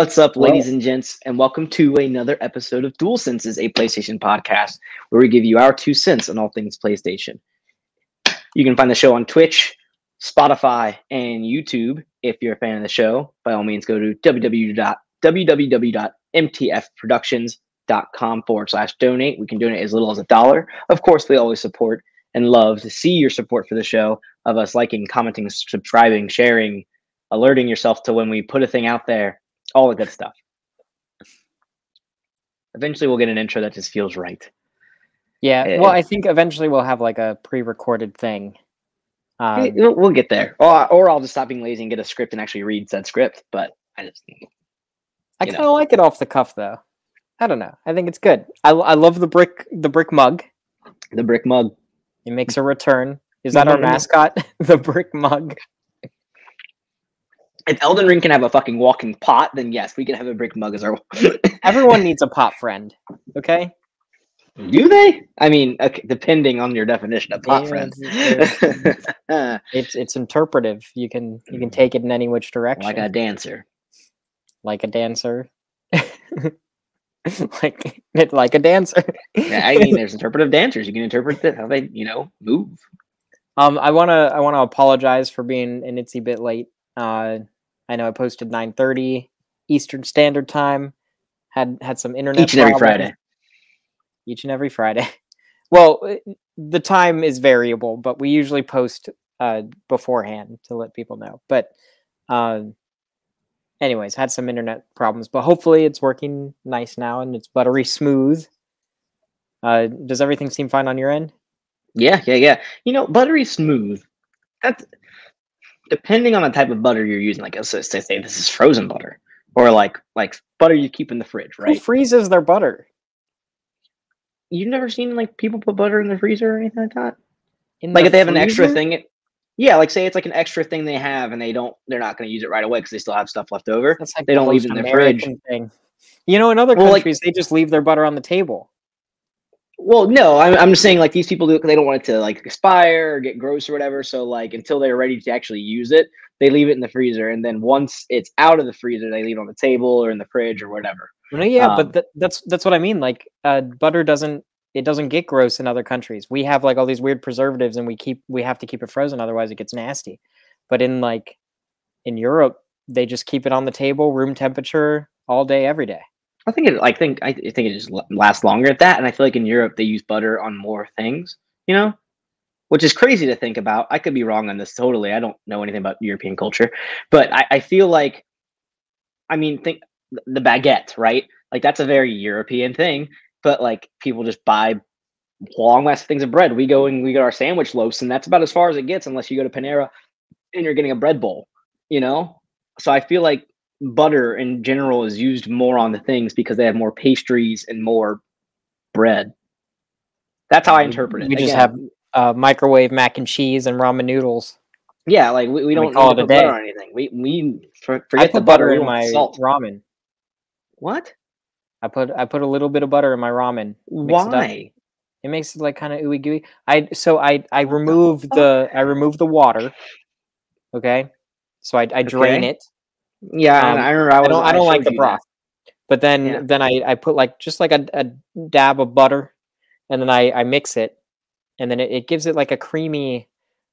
What's up, ladies and gents, and welcome to another episode of Dual Senses, a PlayStation podcast where we give you our two cents on all things PlayStation. You can find the show on Twitch, Spotify, and YouTube. If you're a fan of the show, by all means, go to www.mtfproductions.com forward slash donate. We can donate as little as a dollar. Of course, we always support and love to see your support for the show of us liking, commenting, subscribing, sharing, alerting yourself to when we put a thing out there, all the good stuff. Eventually, we'll get an intro that just feels right. Yeah, Eh, well, I think eventually we'll have like a pre-recorded thing. Um, we'll, get there, or or I'll just stop being lazy and get a script and actually read said script. But I just I kind of like it off the cuff, though. I don't know. I think it's good. I, I love the brick the brick mug. the brick mug. It makes a return. Is that our Mhm. mascot? the brick mug. If Elden Ring can have a fucking walking pot, then yes, we can have a brick mug as our. Everyone needs a pot friend. Okay. Do they? I mean, okay, depending on your definition of pot Yeah, friend. it's- It's it's interpretive. You can you can take it in any which direction. like a dancer. like a dancer. like like a dancer. Yeah, I mean, there's interpretive dancers. You can interpret that how they, you know, move. Um, I wanna I wanna apologize for being an itsy bit late. Uh, I know I posted nine thirty Eastern Standard Time. Had had some internet Each and every. Friday. Each and every Friday. Well, uh, the time is variable, but we usually post uh beforehand to let people know. But um, anyways, had some internet problems, but hopefully it's working nice now and it's buttery smooth. Uh, does everything seem fine on your end? Yeah, yeah, yeah. You know, buttery smooth. That's depending on the type of butter you're using. Like, let's say say this is frozen butter, or like like butter you keep in the fridge, Who right? freezes their butter? You've never seen like people put butter in the freezer or anything like that. In Like the if they have an extra thing, it, yeah, like say it's like an extra thing they have, and they don't, they're not going to use it right away because they still have stuff left over. That's like They the don't leave it in their fridge. Thing. You know, in other Well, like- countries, they just leave their butter on the table. Well, no, I'm, I'm just saying like these people do they don't want it to like expire or get gross or whatever. So like until they're ready to actually use it, they leave it in the freezer, and then once it's out of the freezer, they leave it on the table or in the fridge or whatever. No, yeah, Um, but th- that's that's what I mean. Like, uh, butter doesn't it doesn't get gross in other countries. We have like all these weird preservatives, and we keep we have to keep it frozen, otherwise it gets nasty. But in like in Europe, they just keep it on the table, room temperature, all day, every day. I think it. I think I think it just lasts longer at that, and I feel like in Europe they use butter on more things. You know, which is crazy to think about. I could be wrong on this totally. I don't know anything about European culture, but I, I feel like, I mean, think the baguette, right? Like that's a very European thing, but like people just buy long lasting things of bread. We go and we get our sandwich loaves, and that's about as far as it gets, unless you go to Panera and you're getting a bread bowl. You know, so I feel like butter in general is used more on the things because they have more pastries and more bread. That's how I interpret it. We just Again, have uh, microwave mac and cheese and ramen noodles. yeah, like we, we we don't call need to it a day. on anything. We we for, I forget put the butter, butter in my salt. ramen. What? I put I put a little bit of butter in my ramen. Mix it. Why? It makes it like kind of ooey gooey. I so I I remove the I remove the water. Okay, so I I drain Okay. it. Yeah, Um, I remember. I, I don't I don't like the broth, but then Yeah. then I I put like just like a, a dab of butter, and then I I mix it, and then it, it gives it like a creamy,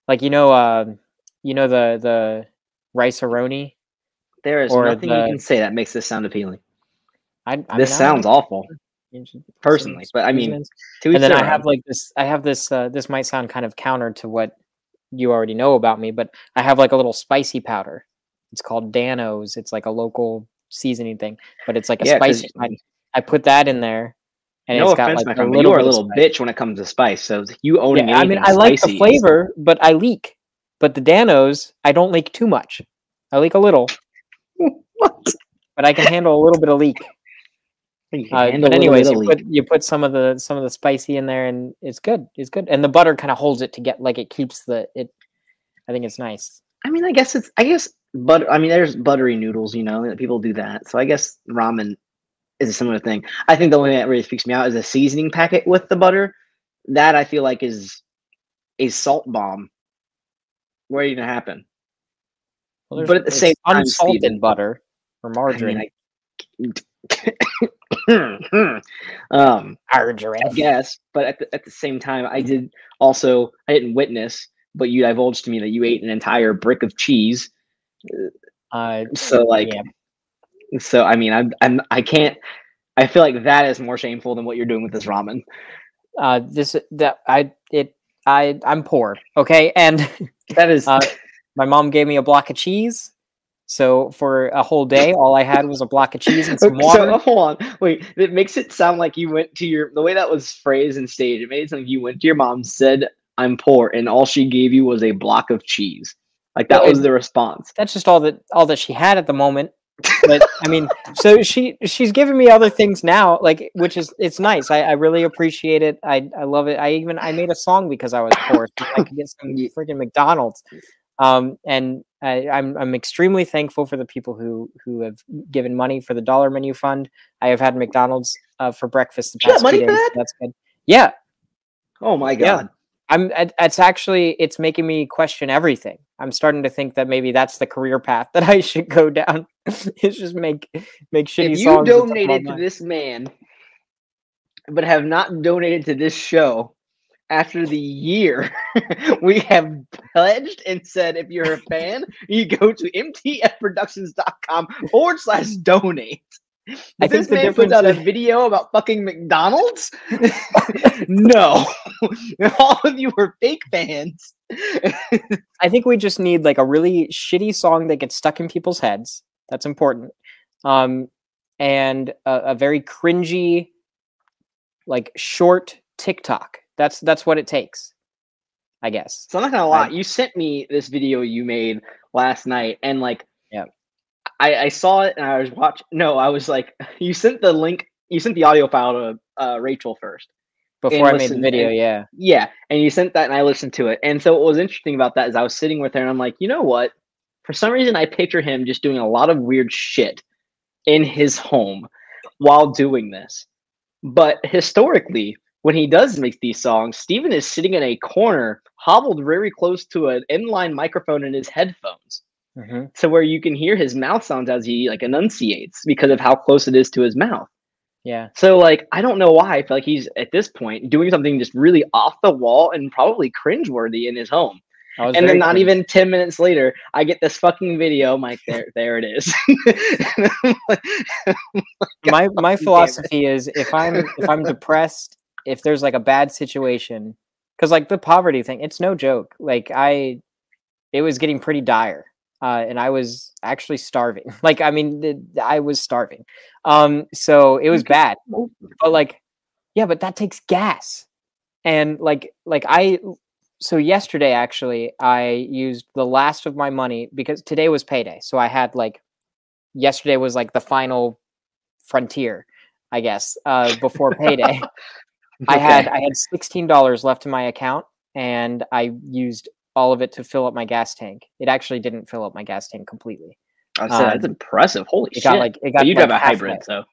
like you know uh you know the the Rice-A-Roni. There is nothing the- you can say that makes this sound appealing. I, I this mean, sounds awful, You should put some personally, but I mean, and then I have like this. I have this. Uh, this might sound kind of counter to what you already know about me, but I have like a little spicy powder. It's called Dan-O's. It's like a local seasoning thing, but it's like a Yeah, spicy. I, I put that in there, and no it's got offense, like my a friend, little you are a little bitch when it comes to spice. So you owning Yeah, I mean, I like the flavor, but I leak. But the Dan-O's, I don't leak too much. I leak a little, what? but I can handle a little bit of leak. Uh, but anyways, you put you put some of the some of the spicy in there, and it's good. It's good, and the butter kind of holds it to get like it keeps the it. I think it's nice. I mean, I guess it's. I guess butter. I mean, there's buttery noodles. You know, people do that. So I guess ramen is a similar thing. I think the only thing that really freaks me out is a seasoning packet with the butter. That I feel like is a salt bomb waiting to happen. Well, But at the same time, unsalted Steven- butter or I margarine. mean, I, um, Margarine. I guess, but at the, at the same time, I did also I didn't witness, but you divulged to me that you ate an entire brick of cheese. Uh, So like, Yeah. so I mean, I'm I'm I can't. I feel like that is more shameful than what you're doing with this ramen. uh, this that I it I I'm poor. Okay, and That is Uh, my mom gave me a block of cheese. So for a whole day, all I had was a block of cheese and some Okay, water. So hold on, wait. It makes it sound like you went to your the way that was phrased and staged. It made it sound like you went to your mom, said, "I'm poor," and all she gave you was a block of cheese. Like that was the response. That's just all that all that she had at the moment. But I mean, so she she's giving me other things now, like which is it's nice. I, I really appreciate it. I I love it. I even I made a song because I was poor. So I could get some freaking McDonald's. Um, and I, I'm I'm extremely thankful for the people who who have given money for the dollar menu fund. I have had McDonald's uh, for breakfast the past money few for days. that? so That's good. Yeah, Oh my Yeah. I'm. It's actually it's making me question everything. I'm starting to think that maybe that's the career path that I should go down. is just make make shitty If you donated to this man, but have not donated to this show after the year we have pledged and said if you're a fan, you go to mtfproductions.com forward slash donate. I think this man puts out a video about fucking McDonald's, no, all of you are fake fans. I think we just need like a really shitty song that gets stuck in people's heads. That's important. Um, and a, a very cringy, like short TikTok. That's that's what it takes. I guess. So I'm not gonna lie, I- you sent me this video you made last night, and like. I, I saw it and I was watching. No, I was like, you sent the link, you sent the audio file to uh, Rachel first. Before I made the video, and- yeah. Yeah, and you sent that, and I listened to it. And so what was interesting about that is I was sitting with her, and I'm like, you know what? For some reason, I picture him just doing a lot of weird shit in his home while doing this. But historically, when he does make these songs, Steven is sitting in a corner, hobbled very close to an inline microphone in his headphones, hmm to where you can hear his mouth sounds as he like enunciates because of how close it is to his mouth. Yeah. So like I don't know why I feel like he's at this point doing something just really off the wall and probably cringeworthy in his home. And then not cringe. even ten minutes later, I get this fucking video. I'm like, there, there it is. my my damn philosophy is if I'm if I'm depressed, if there's like a bad situation, because like the poverty thing, it's no joke. Like I, it was getting pretty dire, uh, and I was actually starving. Like I mean, the- I was starving. Um, so it was bad. But like, yeah, but that takes gas, and like like I. So yesterday, actually, I used the last of my money because today was payday. So I had like, yesterday was like the final frontier, I guess, uh, before payday. I had I had sixteen dollars left in my account, and I used all of it to fill up my gas tank. It actually didn't fill up my gas tank completely. I said, that's um, impressive. Holy It shit! got like it But got you like drive a hybrid, so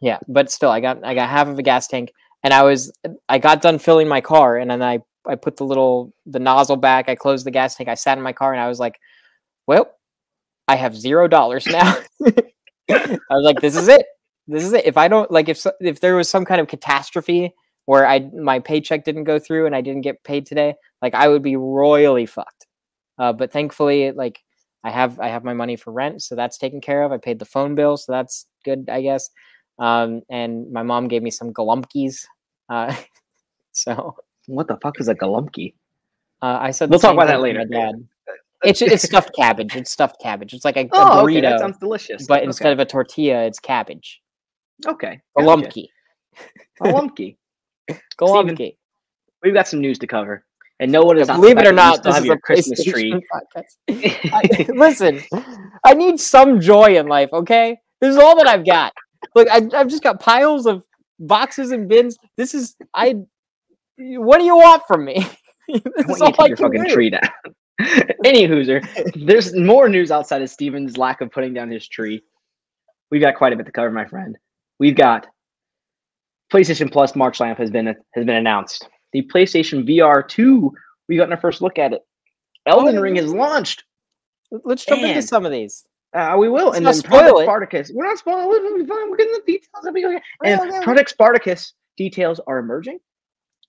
Yeah, but still, I got I got half of a gas tank, and I was I got done filling my car, and then I I put the little the nozzle back. I closed the gas tank. I sat in my car, and I was like, "Well, I have zero dollars now." I was like, "This is it. This is it. If I don't like if if there was some kind of catastrophe where I my paycheck didn't go through and I didn't get paid today, like I would be royally fucked." Uh, but thankfully, like I have I have my money for rent, so that's taken care of. I paid the phone bill, so that's good, I guess. Um, and my mom gave me some galumpkies. Uh, so what the fuck is a galumpki? uh, I said We'll talk about that later. Dad. It's it's stuffed cabbage. It's stuffed cabbage. It's like a, a Oh, okay, burrito, that sounds delicious. but okay. instead of a tortilla, it's cabbage. okay, A gotcha. lumpki. a lumpki. Galumpki. We've got some news to cover, and no one is. on the Believe it or not, this have is your a Christmas tree. I, listen, I need some joy in life. Okay, this is all that I've got. Look, I, I've just got piles of boxes and bins. This is I. What do you want from me? this I is want you all to I your fucking do. tree down. Any hooser, there's more news outside of Steven's lack of putting down his tree. We've got quite a bit to cover, my friend. We've got PlayStation Plus March lineup has been has been announced. The PlayStation VR 2, we got our first look at it. Elden Oh, Ring has launched. Let's jump into some of these. Uh, we will. Let's and then Project it. Spartacus. We're not spoiling it. We'll be fine. We're getting the details. Okay. And Okay, okay. Project Spartacus details are emerging.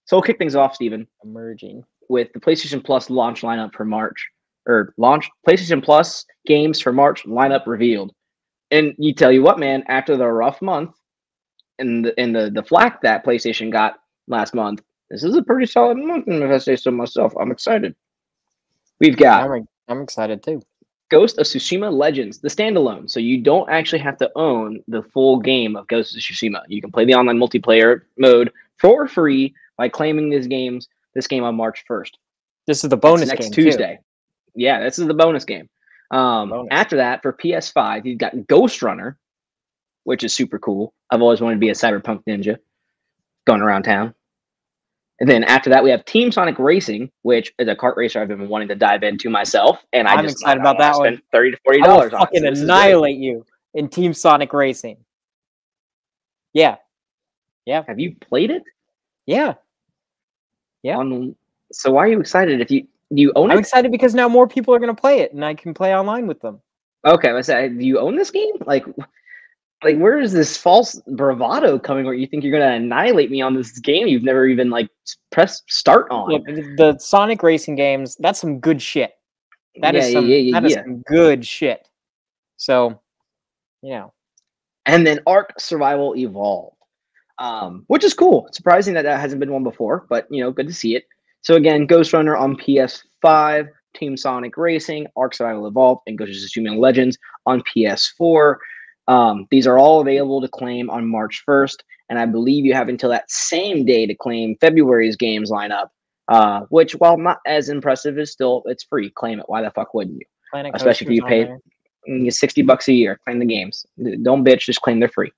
So we'll kick things off, Stephen, Emerging. with the PlayStation Plus launch lineup for March. Or launch PlayStation Plus games for March lineup revealed. And you tell you what, man, after the rough month and the and the, the flack that PlayStation got last month, this is a pretty solid month, if I say so myself. I'm excited. We've got I'm, I'm excited too. Ghost of Tsushima Legends, the standalone. So you don't actually have to own the full game of Ghost of Tsushima. You can play the online multiplayer mode for free by claiming these games this game on March 1st. This is the bonus next game too. Tuesday. Yeah, this is the bonus game. Um, Bonus. After that, for PS5, you've got Ghostrunner, which is super cool. I've always wanted to be a cyberpunk ninja going around town. And then after that, we have Team Sonic Racing, which is a kart racer I've been wanting to dive into myself. And I I'm just excited I about that one. Thirty to forty I will dollars on it. So this is great. annihilate you in Team Sonic Racing. Yeah, yeah. Have you played it? yeah. Yeah. On, so why are you excited if you do you own it, I'm excited because now more people are going to play it, and I can play online with them. Okay, let's say, do you own this game? Like, like where is this false bravado coming? Where you think you're gonna annihilate me on this game you've never even like pressed start on? Look, the Sonic Racing games, that's some good shit. That is Yeah, some yeah, yeah, that is some good shit. So, you know, and then ARK Survival Evolved, um, which is cool. Surprising that that hasn't been one before, but you know, good to see it. So again, Ghostrunner on PS5, Team Sonic Racing, ARK Survival Evolved, and Ghost of Tsushima Legends on PS4. Um, these are all available to claim on March 1st, and I believe you have until that same day to claim February's games lineup. Uh, which, while not as impressive, is still it's free. Claim it. Why the fuck wouldn't you? Planet Especially if you pay-. You 60 bucks a year. Claim the games. Don't bitch. Just claim they're free.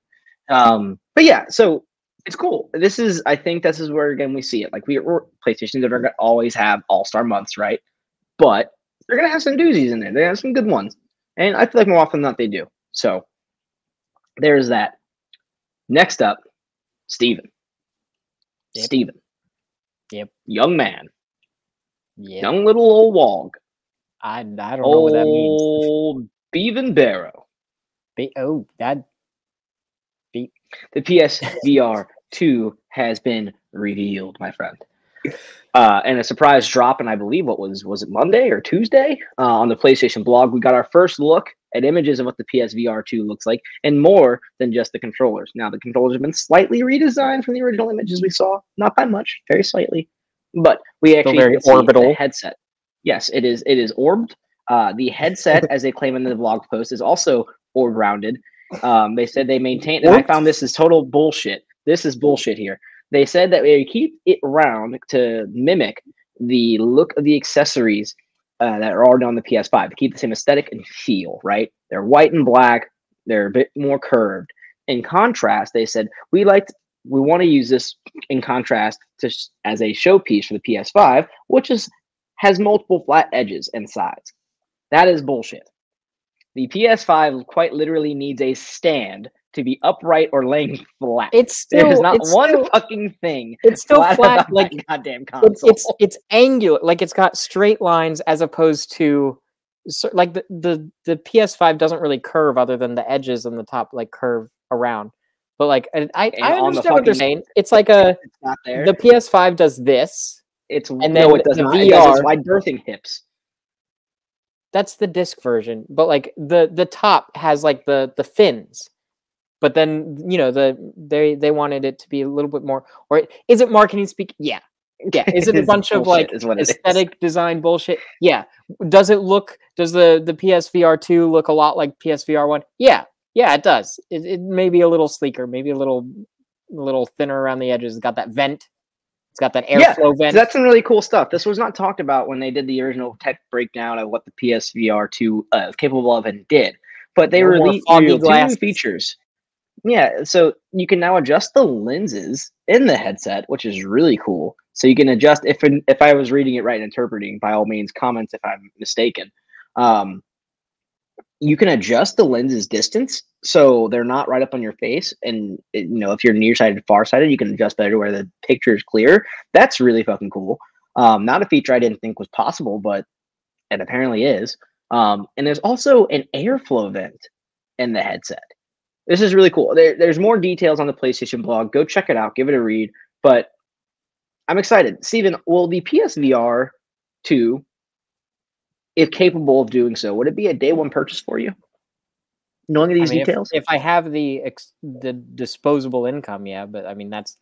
Um, but yeah, so it's cool. This is, I think, this is where again we see it. Like we, we're PlayStation, they're gonna always have All Star months, right? But they're gonna have some doozies in there. They have some good ones, and I feel like more often than not they do. So there's that. Next up, Steven. Yep. Steven. Yep. Young man. Yeah, Young little old wog. I, I don't know what that means. Old Bevan Barrow. Be- oh, that The PSVR 2 has been revealed, my friend. Uh, and a surprise drop, and I believe what was was it Monday or Tuesday uh, on the PlayStation blog. We got our first look at images of what the PSVR 2 looks like, and more than just the controllers. Now the controllers have been slightly redesigned from the original images we saw, not by much, very slightly, but we actually very see the orbital. headset. Yes, it is. It is orbed. Uh, the headset, as they claim in the blog post, is also orb rounded. Um, they said they maintain, and I found this is total bullshit. This is bullshit here. They said that they keep it round to mimic the look of the accessories uh, that are already on the PS5 to keep the same aesthetic and feel. Right? They're white and black. They're a bit more curved. In contrast, they said we like we want to use this in contrast to as a showpiece for the PS5, which is has multiple flat edges and sides. That is bullshit. The PS5 quite literally needs a stand to be upright or laying flat. it's still There's not one still, fucking thing it's still flat Like goddamn console. it's it's it's angular. Like it's got straight lines as opposed to like the the the PS5 doesn't really curve other than the edges and the top like curve around. But like I I, And I on the understand what they're saying. It's like a it's not there. the PS5 does this. it's and no, then it does the not. It does VR wide birthing hips. That's the disc version, but like the the top has like the the fins. But then you know the they they wanted it to be a little bit more. Or is it marketing speak? Yeah, yeah. Is it a bunch of like is what it is. aesthetic design bullshit? Yeah. Does it look? Does the the PSVR two look a lot like PSVR one? Yeah, yeah, it does. It, it may be a little sleeker, maybe a little a little thinner around the edges. It's got that vent. It's got that Yeah, airflow So vent. that's some really cool stuff. This was not talked about when they did the original tech breakdown of what the PSVR 2 uh, capable of and did. But they No released two glasses. features. Yeah, so you can now adjust the lenses in the headset, which is really cool. So you can adjust if if I was reading it right and interpreting, by all means, comments if I'm mistaken. Um, you can adjust the lenses distance so they're not right up on your face, and you know if you're nearsighted, farsighted, you can adjust better where the picture is clear. That's really fucking cool. Um, not a feature I didn't think was possible, but it apparently is. Um, and there's also an airflow vent in the headset. This is really cool. There, there's more details on the PlayStation blog. Go check it out. Give it a read. But I'm excited. Steven, will the PSVR 2, if capable of doing so, would it be a day one purchase for you? Knowing these I mean, if- details? If, I have the ex- the disposable income, yeah, but I mean that's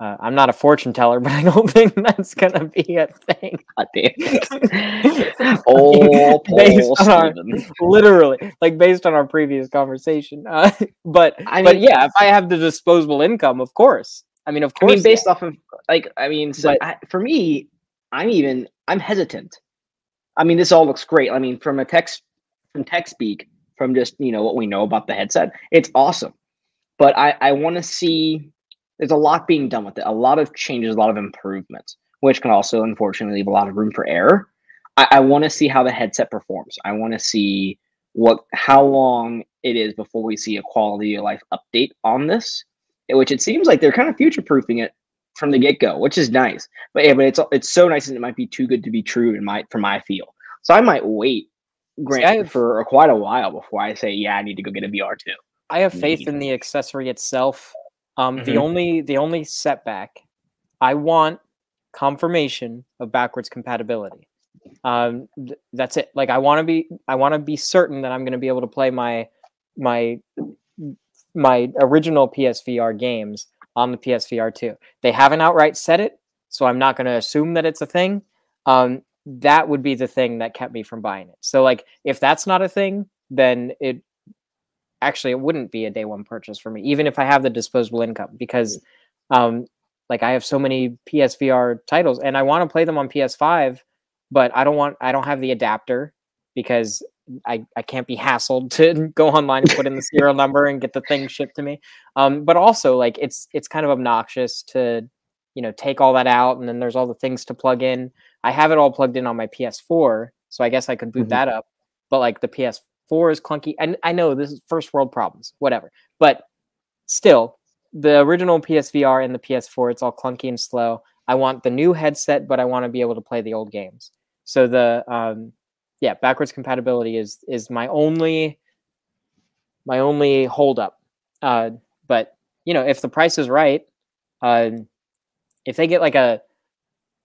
uh, I'm not a fortune teller, but I don't think that's gonna be a thing. God damn it. oh, Based on our- Literally, like based on our previous conversation. Uh, but I but mean- yeah, if I have the disposable income, of course. I mean, of I course. mean, based off of like, I mean, so But- I, for me, I'm even I'm hesitant. I mean, this all looks great. I mean, from a text from tech speak, from just you know what we know about the headset, it's awesome. But I I want to see. There's a lot being done with it. A lot of changes, a lot of improvements, which can also unfortunately leave a lot of room for error. I, I want to see how the headset performs. I want to see what how long it is before we see a quality of life update on this which it seems like they're kind of future proofing it from the get go, which is nice. But yeah, but it's it's so nice and it might be too good to be true in my for my feel. So I might wait, grant for quite a while before I say yeah, I need to go get a VR too. I have faith in the accessory itself. Um, the Mhm. only the only setback, I want confirmation of backwards compatibility. Um, th- that's it. Like I want to be I want to be certain that I'm going to be able to play my my my original PSVR games on the PSVR 2. They haven't outright said it, so I'm not going to assume that it's a thing. Um, that would be the thing that kept me from buying it. So like if that's not a thing, then it actually it wouldn't be a day one purchase for me, even if I have the disposable income, because um, like I have so many PSVR titles and I want to play them on PS5, but I don't want I don't have the adapter because I, I can't be hassled to go online and put in the serial number and get the thing shipped to me. Um, but also like it's it's kind of obnoxious to you know take all that out and then there's all the things to plug in. I have it all plugged in on my PS4, so I guess I could boot Mhm. that up. But like the PS4 is clunky, and I know this is first world problems, whatever. But still, the original PSVR and the PS4, it's all clunky and slow. I want the new headset, but I want to be able to play the old games. So the um, yeah, backwards compatibility is is my only my only holdup. Uh, but you know, if the price is right, uh, if they get like a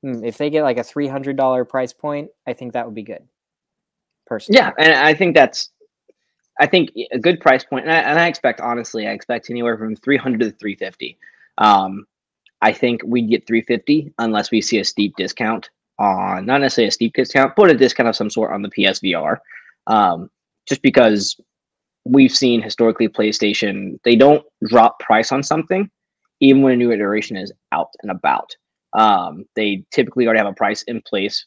hmm, if they get like a three hundred dollar price point, I think that would be good. Personally, Yeah, and I think that's I think a good price point, and I, and I expect honestly, I expect anywhere from 300 to 350. Um, I think we'd get 350 unless we see a steep discount on not necessarily a steep discount, but a discount of some sort on the PSVR. Um, just because we've seen historically PlayStation, they don't drop price on something even when a new iteration is out and about. Um, they typically already have a price in place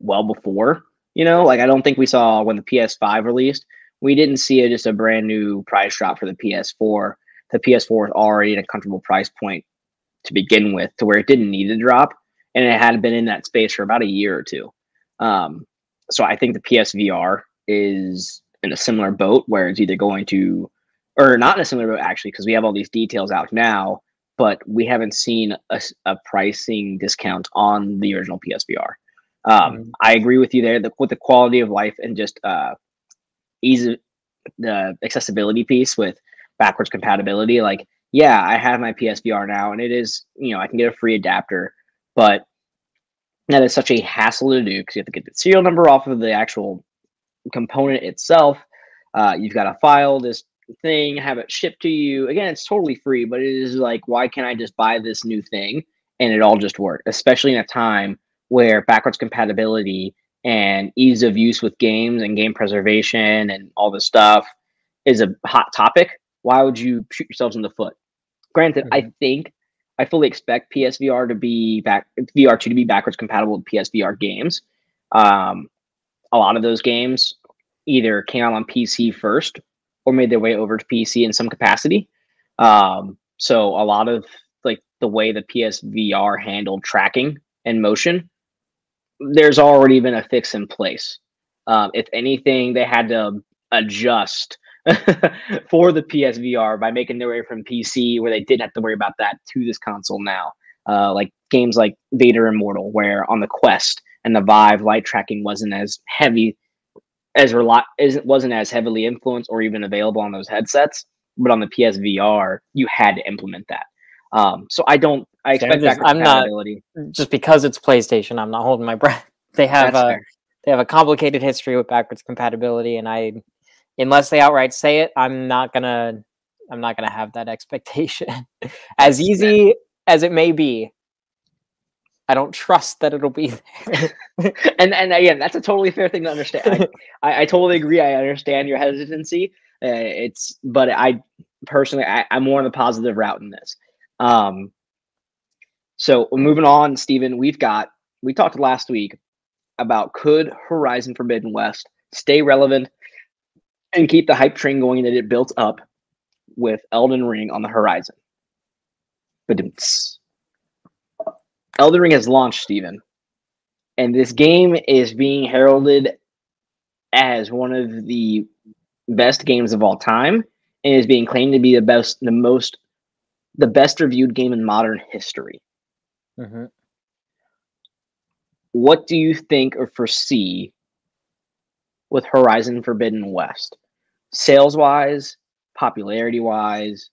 well before. You know, like I don't think we saw when the PS5 released, we didn't see a, just a brand new price drop for the PS4. The PS4 is already at a comfortable price point to begin with, to where it didn't need to drop, and it had been in that space for about a year or two. Um, so I think the PSVR is in a similar boat where it's either going to, or not in a similar boat actually, because we have all these details out now, but we haven't seen a pricing discount on the original PSVR. Um, Mhm. I agree with you there that with the quality of life and just uh, ease of the accessibility piece with backwards compatibility. Like, yeah, I have my PSVR now, and it is you know I can get a free adapter, but that is such a hassle to do because you have to get the serial number off of the actual component itself. Uh, you've got to file this thing, have it shipped to you. Again, it's totally free, but it is like, why can't I just buy this new thing and it all just work? Especially in a time where backwards compatibility and ease of use with games and game preservation and all this stuff is a hot topic. Why would you shoot yourselves in the foot? Granted, I think I fully expect PSVR to be back VR2 to be backwards compatible with PSVR games. Um, a lot of those games either came out on PC first or made their way over to PC in some capacity. Um, so a lot of like the way the PSVR handled tracking and motion, there's already been a fix in place. Um, if anything, they had to adjust for the PSVR by making their way from PC, where they didn't have to worry about that, to this console now. Uh, like games like Vader Immortal, where on the Quest and the Vive light tracking wasn't as heavy as lot isn't wasn't as heavily influenced or even available on those headsets. But on the PSVR, you had to implement that. Um, so I don't. I expect just, that I'm not compatibility. just because it's PlayStation. I'm not holding my breath. They have That's a fair. they have a complicated history with backwards compatibility, and I, unless they outright say it, I'm not gonna I'm not gonna have that expectation. as That's easy as it may be, I don't trust that it'll be there. and and again, that's a totally fair thing to understand. I, I, I totally agree. I understand your hesitancy. Uh, it's, but I personally, I, I'm more on the positive route in this. Um, so moving on, Stephen, we've got we talked last week about could Horizon Forbidden West stay relevant and keep the hype train going that it built up with Elden Ring on the horizon. But Elden Ring has launched, Stephen, and this game is being heralded as one of the best games of all time, and is being claimed to be the best, the most, the best reviewed game in modern history. Mhm. What do you think or foresee with Horizon Forbidden West, sales wise, popularity wise,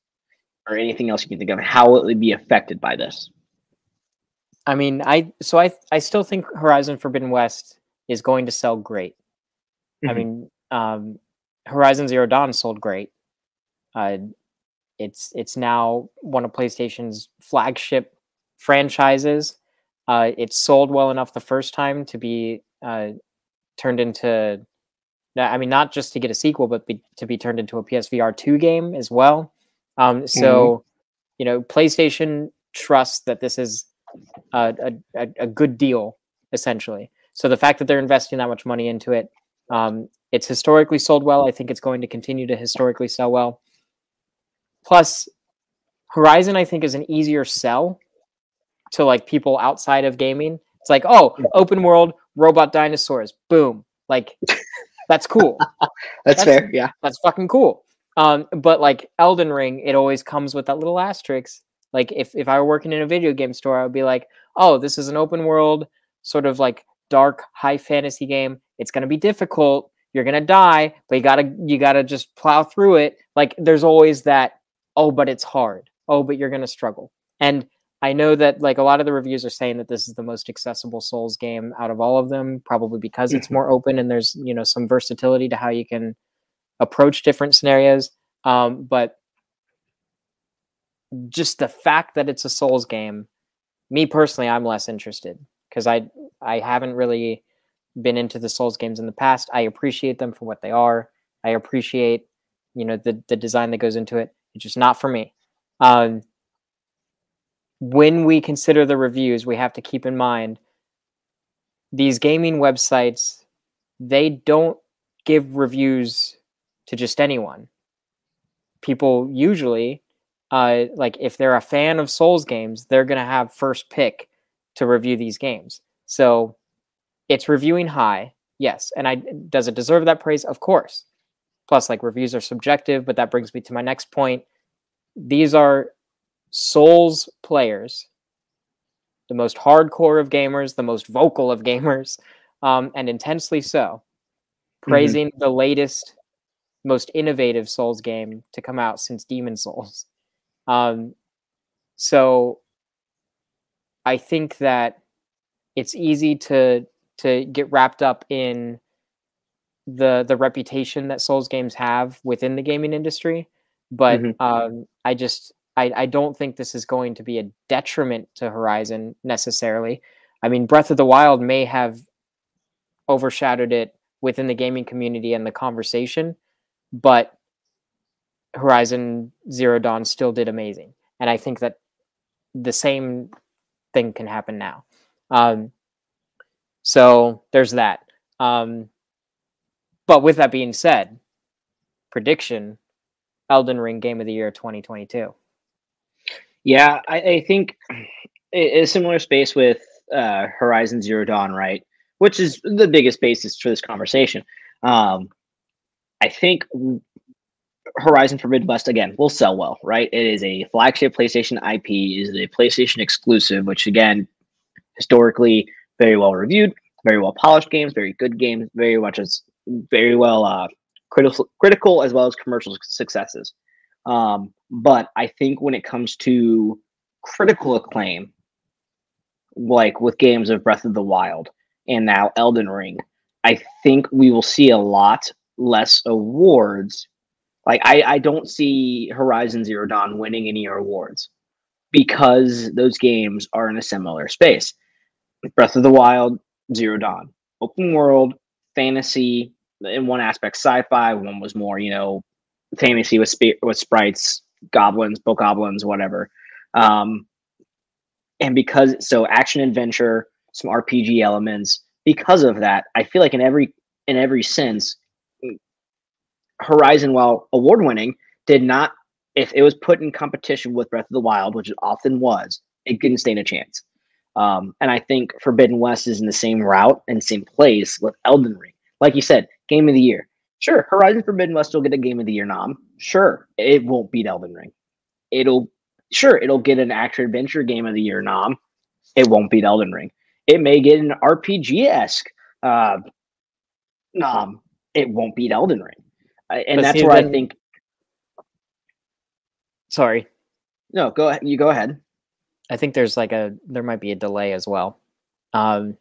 or anything else you can think of? How will it be affected by this? I mean, I so I I still think Horizon Forbidden West is going to sell great. I Mhm. mean, um, Horizon Zero Dawn sold great. Uh, it's it's now one of PlayStation's flagship franchises. Uh, it sold well enough the first time to be uh, turned into. I mean, not just to get a sequel, but be, to be turned into a PSVR two game as well. Um, so, you know, PlayStation trusts that this is a, a, a- a good deal, essentially. So the fact that they're investing that much money into it, um, it's historically sold well. I think it's going to continue to historically sell well. Plus, Horizon, I think, is an easier sell to like people outside of gaming. It's like, oh, open world, robot dinosaurs, boom. Like, that's cool. That's, That's- fair. Yeah. That's fucking cool. Um, but like Elden Ring, it always comes with that little asterisk. Like if if I were working in a video game store, I would be like, oh, this is an open world, sort of like dark high fantasy game. It's gonna be difficult. You're gonna die, but you gotta you gotta just plow through it. Like there's always that, oh, but it's hard. Oh, but you're gonna struggle. And I know that like a lot of the reviews are saying that this is the most accessible Souls game out of all of them, probably because it's more open and there's you know some versatility to how you can approach different scenarios. Um, but just the fact that it's a Souls game, me personally, I'm less interested because I I haven't really been into the Souls games in the past. I appreciate them for what they are. I appreciate you know the the design that goes into it. It's just not for me. Um, when we consider the reviews, we have to keep in mind these gaming websites. They don't give reviews to just anyone. People usually, uh, like if they're a fan of Souls games, they're gonna have first pick to review these games. So it's reviewing high, yes. And I does it deserve that praise? Of course. Plus, like reviews are subjective, but that brings me to my next point. These are Souls players, the most hardcore of gamers, the most vocal of gamers, um, and intensely so, praising the latest, most innovative Souls game to come out since Demon Souls. Um, so I think that it's easy to to get wrapped up in the the reputation that Souls games have within the gaming industry, but Mhm. um, I just I, I don't think this is going to be a detriment to Horizon necessarily. I mean, Breath of the Wild may have overshadowed it within the gaming community and the conversation, but Horizon Zero Dawn still did amazing, and I think that the same thing can happen now. Um, so there's that. Um, but with that being said, prediction: Elden Ring Game of the Year 2022. Yeah, I, I think is similar space with uh, Horizon Zero Dawn, right? Which is the biggest basis for this conversation. Um, I think Horizon Forbidden West again will sell well, right? It is a flagship PlayStation IP, is a PlayStation exclusive, which again, historically very well reviewed, very well polished games, very good games, very much as very well uh, critical, critical as well as commercial successes. Um, but I think when it comes to critical acclaim, like with games of Breath of the Wild and now Elden Ring, I think we will see a lot less awards. Like I, I don't see Horizon Zero Dawn winning any awards because those games are in a similar space. Breath of the Wild, Zero Dawn, open world, fantasy, in one aspect sci-fi, one was more, you know, fantasy with with sprites, goblins, bokoblins, whatever. Um, and because so action adventure, some RPG elements. Because of that, I feel like in every in every sense, Horizon, while award winning, did not. If it was put in competition with Breath of the Wild, which it often was, it didn't stand a chance. Um, and I think Forbidden West is in the same route and same place with Elden Ring. Like you said, Game of the Year. Sure, Horizon Forbidden West will get a Game of the Year nom. Sure, it won't beat Elden Ring. It'll sure it'll get an action adventure Game of the Year nom. It won't beat Elden Ring. It may get an RPG esque uh, nom. It won't beat Elden Ring. Uh, and but that's where then, I think. Sorry. No, go ahead. You go ahead. I think there's like a there might be a delay as well. Um,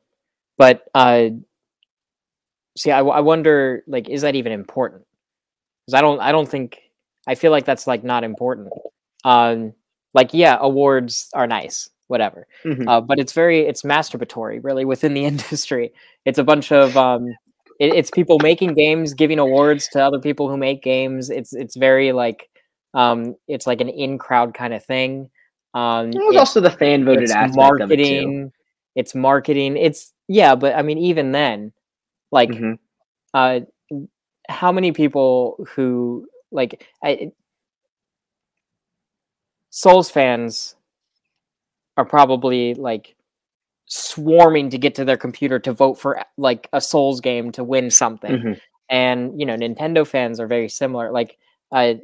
but uh, see, I, I wonder like is that even important? Because I don't I don't think I feel like that's like not important. Um, like yeah, awards are nice, whatever. Mm-hmm. Uh, but it's very it's masturbatory really within the industry. It's a bunch of um, it, it's people making games, giving awards to other people who make games. It's it's very like um, it's like an in crowd kind of thing. Um, it was also the fan voted aspect marketing. It it's marketing. It's yeah, but I mean, even then, like, mm-hmm. uh, how many people who like I, Souls fans are probably like swarming to get to their computer to vote for like a Souls game to win something. Mm-hmm. And you know, Nintendo fans are very similar. Like, uh,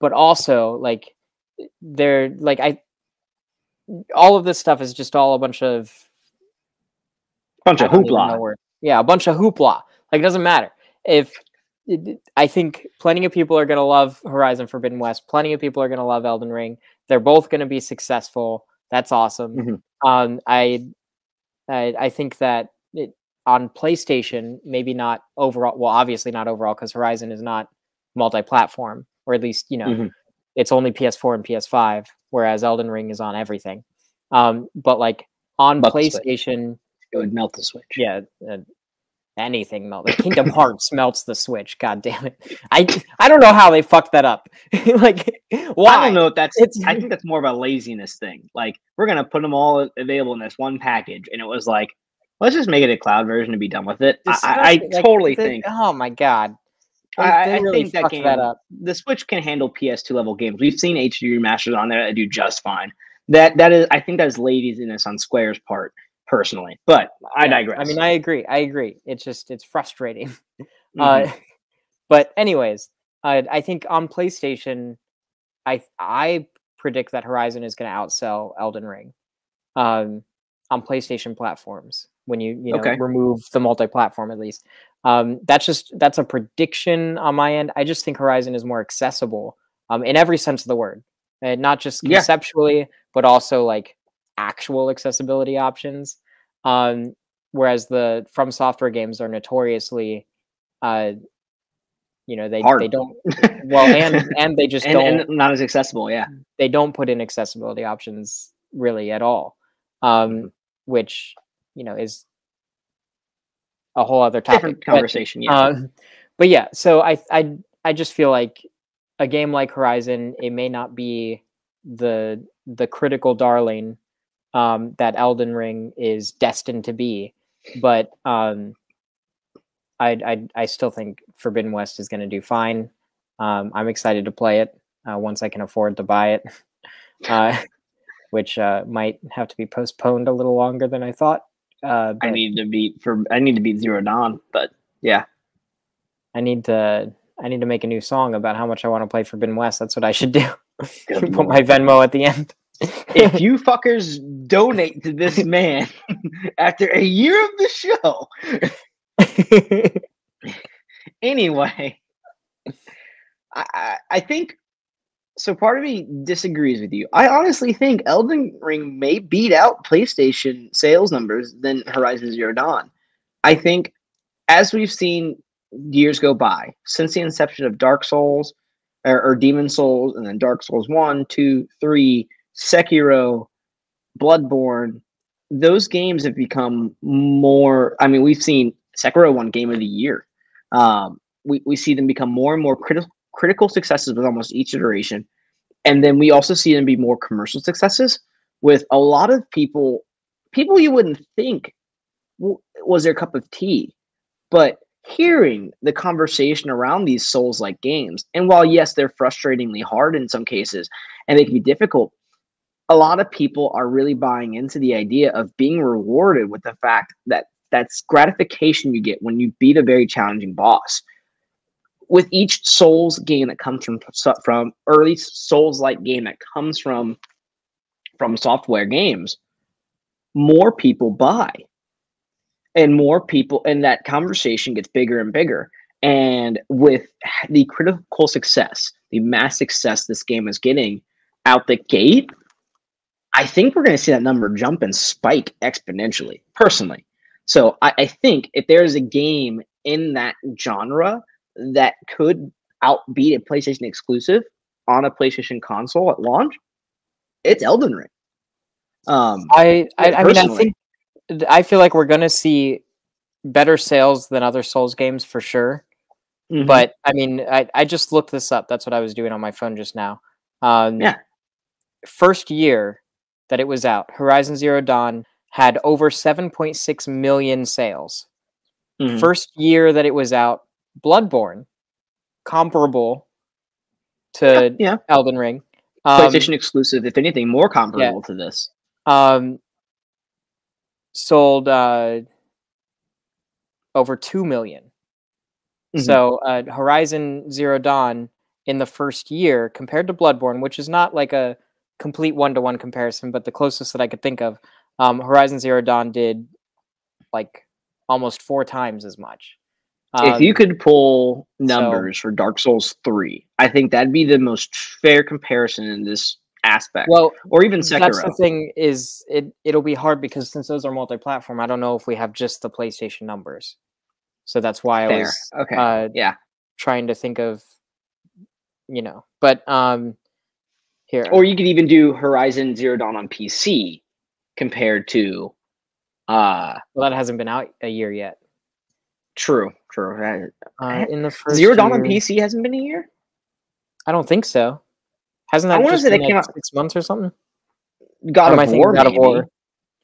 but also like they're like I all of this stuff is just all a bunch of bunch of hoopla. Yeah, a bunch of hoopla. Like it doesn't matter. If I think plenty of people are going to love Horizon Forbidden West. Plenty of people are going to love Elden Ring. They're both going to be successful. That's awesome. Mm-hmm. Um, I, I, I think that it, on PlayStation, maybe not overall. Well, obviously not overall because Horizon is not multi-platform, or at least you know mm-hmm it's only PS4 and PS5, whereas Elden Ring is on everything. Um, but like on melt PlayStation, it would melt the Switch. Yeah, uh, anything melt. Kingdom Hearts melts the Switch. God damn it! I I don't know how they fucked that up. like, why? I don't know if that's. It's, I think that's more of a laziness thing. Like, we're gonna put them all available in this one package, and it was like, let's just make it a cloud version and be done with it. I, I, I totally think. Oh my god! I, I really think that game, that up. the Switch can handle PS2 level games. We've seen HD remasters on there that do just fine. That that is, I think that is laziness on Square's part, personally. But I yeah, digress. I mean, I agree. I agree. It's just it's frustrating. Mm-hmm. Uh, but anyways, uh, I think on PlayStation, I I predict that Horizon is going to outsell Elden Ring, um, on PlayStation platforms when you you know okay. remove the multi-platform at least. Um, that's just that's a prediction on my end. I just think Horizon is more accessible um, in every sense of the word, and not just conceptually, yeah. but also like actual accessibility options. Um, whereas the FromSoftware games are notoriously, uh, you know, they Hard. they don't well, and and they just and, don't and not as accessible. Yeah, they don't put in accessibility options really at all, um, mm-hmm. which you know is a whole other topic. Different conversation, but, yeah. Uh, but yeah, so I I I just feel like a game like Horizon, it may not be the the critical darling um, that Elden Ring is destined to be, but um, I I I still think Forbidden West is going to do fine. Um, I'm excited to play it uh, once I can afford to buy it, uh, which uh, might have to be postponed a little longer than I thought. Uh, I need to beat for I need to beat Zero Dawn, but yeah, I need to I need to make a new song about how much I want to play Forbidden West. That's what I should do. Put my Venmo at the end. If you fuckers donate to this man after a year of the show, Anyway, I, I, I think so. Part of me disagrees with you. I honestly think Elden Ring may beat out PlayStation sales numbers than Horizon Zero Dawn. I think, as we've seen years go by since the inception of Dark Souls or, or Demon Souls, and then Dark Souls 1, 2, 3, Sekiro, Bloodborne, those games have become more. I mean, we've seen Sekiro won Game of the Year. Um, we, we see them become more and more critical critical successes with almost each iteration. And then we also see them be more commercial successes with a lot of people, people you wouldn't think w- was their cup of tea. But hearing the conversation around these souls like games, and while yes, they're frustratingly hard in some cases and they can be difficult, a lot of people are really buying into the idea of being rewarded with the fact that that's gratification you get when you beat a very challenging boss. With each Souls game that comes from from early Souls like game that comes from FromSoftware games, more people buy, and more people, and that conversation gets bigger and bigger. And with the critical success, the mass success this game is getting out the gate, I think we're going to see that number jump and spike exponentially, personally. So I, I, think if there's a game in that genre that could outbeat a PlayStation exclusive on a PlayStation console at launch, it's Elden Ring. Um, I, I, I mean, I think I feel like we're going to see better sales than other Souls games for sure. Mm-hmm. But I mean, I, I just looked this up. That's what I was doing on my phone just now. Um, yeah. First year that it was out, Horizon Zero Dawn had over 7.6 million sales. Mm-hmm. First year that it was out, Bloodborne, comparable to yeah, yeah. Elden Ring. Um, PlayStation exclusive, if anything, more comparable yeah. to this. Um, sold uh, over 2 million. Mm-hmm. So uh, Horizon Zero Dawn in the first year compared to Bloodborne, which is not like a complete one to one comparison, but the closest that I could think of, um, Horizon Zero Dawn did like almost four times as much. Um, if you um, could pull numbers so, for Dark Souls 3, I think that'd be the most fair comparison in this aspect. Well, or even Sekiro. That's the thing is it it'll be hard because since those are multi-platform, I don't know if we have just the PlayStation numbers. So that's why fair. I was okay. Uh, yeah, trying to think of you know, but um Or you could even do Horizon Zero Dawn on PC compared to uh well that hasn't been out a year yet. True, true. Uh, in the first Zero Dawn on PC hasn't been a year? I don't think so. Hasn't that I just been came out six months or something? God or of War, God of War.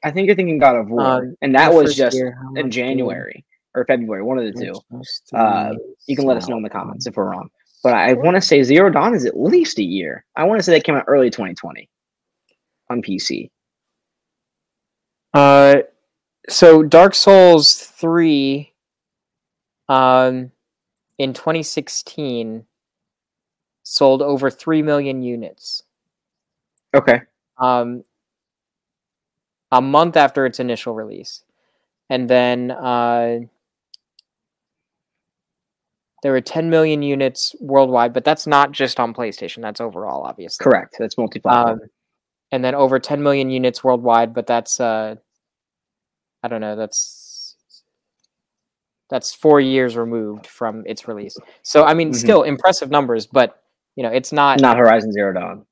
I think you're thinking God of War, uh, and that was just year, in January or February, one of the two. Uh, you can let us know in the comments if we're wrong but I want to say Zero Dawn is at least a year. I want to say that came out early 2020 on PC. Uh, so Dark Souls 3 um, in 2016 sold over 3 million units. Okay. Um, a month after its initial release. And then uh, there were 10 million units worldwide, but that's not just on PlayStation. That's overall, obviously. Correct. That's multi-platform. Um, and then over 10 million units worldwide, but that's uh, I don't know. That's that's four years removed from its release. So I mean, mm-hmm. still impressive numbers, but you know, it's not not Horizon Zero Dawn.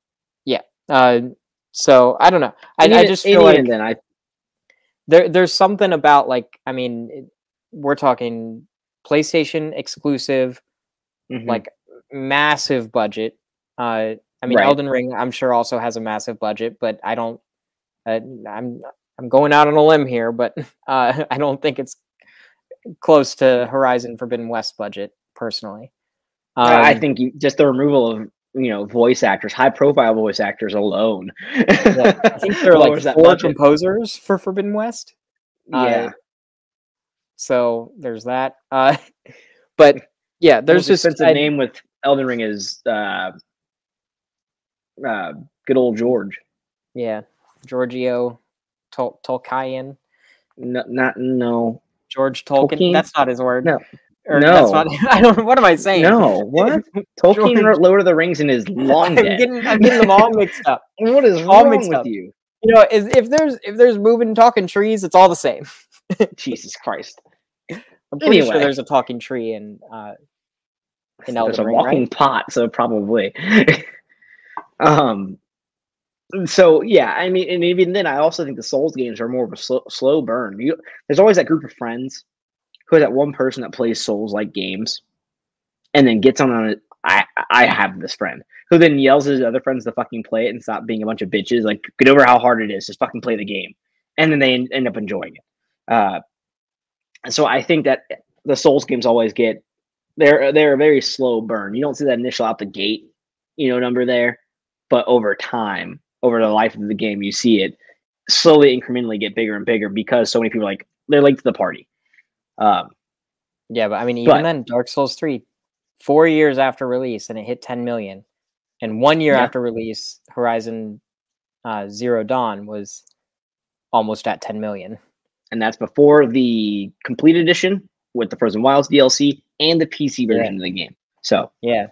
Yeah. Uh, so I don't know. I, I just feel like then I there there's something about like I mean, we're talking PlayStation exclusive, mm-hmm. like massive budget. Uh, I mean, right. Elden Ring, I'm sure also has a massive budget, but I don't. Uh, I'm I'm going out on a limb here, but uh, I don't think it's close to Horizon Forbidden West budget personally. Um, I think you, just the removal of you know voice actors, high profile voice actors alone. yeah, I think there are like four composers for Forbidden West. Uh, yeah, so there's that. Uh, but yeah, there's just a name with Elden Ring is uh, uh, good old George. Yeah, Giorgio Tol- Tolkien. No, not no. George Tolkien. Tolkien. That's not his word. No. Or No. that's not, I don't. What am I saying? No, what? Tolkien George- wrote Lord of the Rings and is long I'm dead. getting, I'm getting them all mixed up. what is all wrong mixed with up. you? You know, if, if there's if there's moving talking trees, it's all the same. Jesus Christ. I'm pretty sure there's a talking tree in uh in There's Elden a Ring, walking right? pot, so probably. um. So yeah, I mean, and even then, I also think the Souls games are more of a slow, slow burn. You, there's always that group of friends who has that one person that plays Souls like games, and then gets on it. I I have this friend who then yells at his other friends to fucking play it and stop being a bunch of bitches. Like, get over how hard it is. Just fucking play the game, and then they end up enjoying it. Uh, and so I think that the Souls games always get they're they're a very slow burn. You don't see that initial out the gate, you know, number there, but over time, over the life of the game, you see it slowly, incrementally get bigger and bigger because so many people are like they're late to the party. Um, Yeah, but I mean, even But- then, Dark Souls three, four years after release, and it hit 10 million, and one year Yeah. after release, Horizon uh, Zero Dawn was almost at 10 million. And that's before the complete edition with the Frozen Wilds DLC and the PC Yeah. version of the game. So Yeah.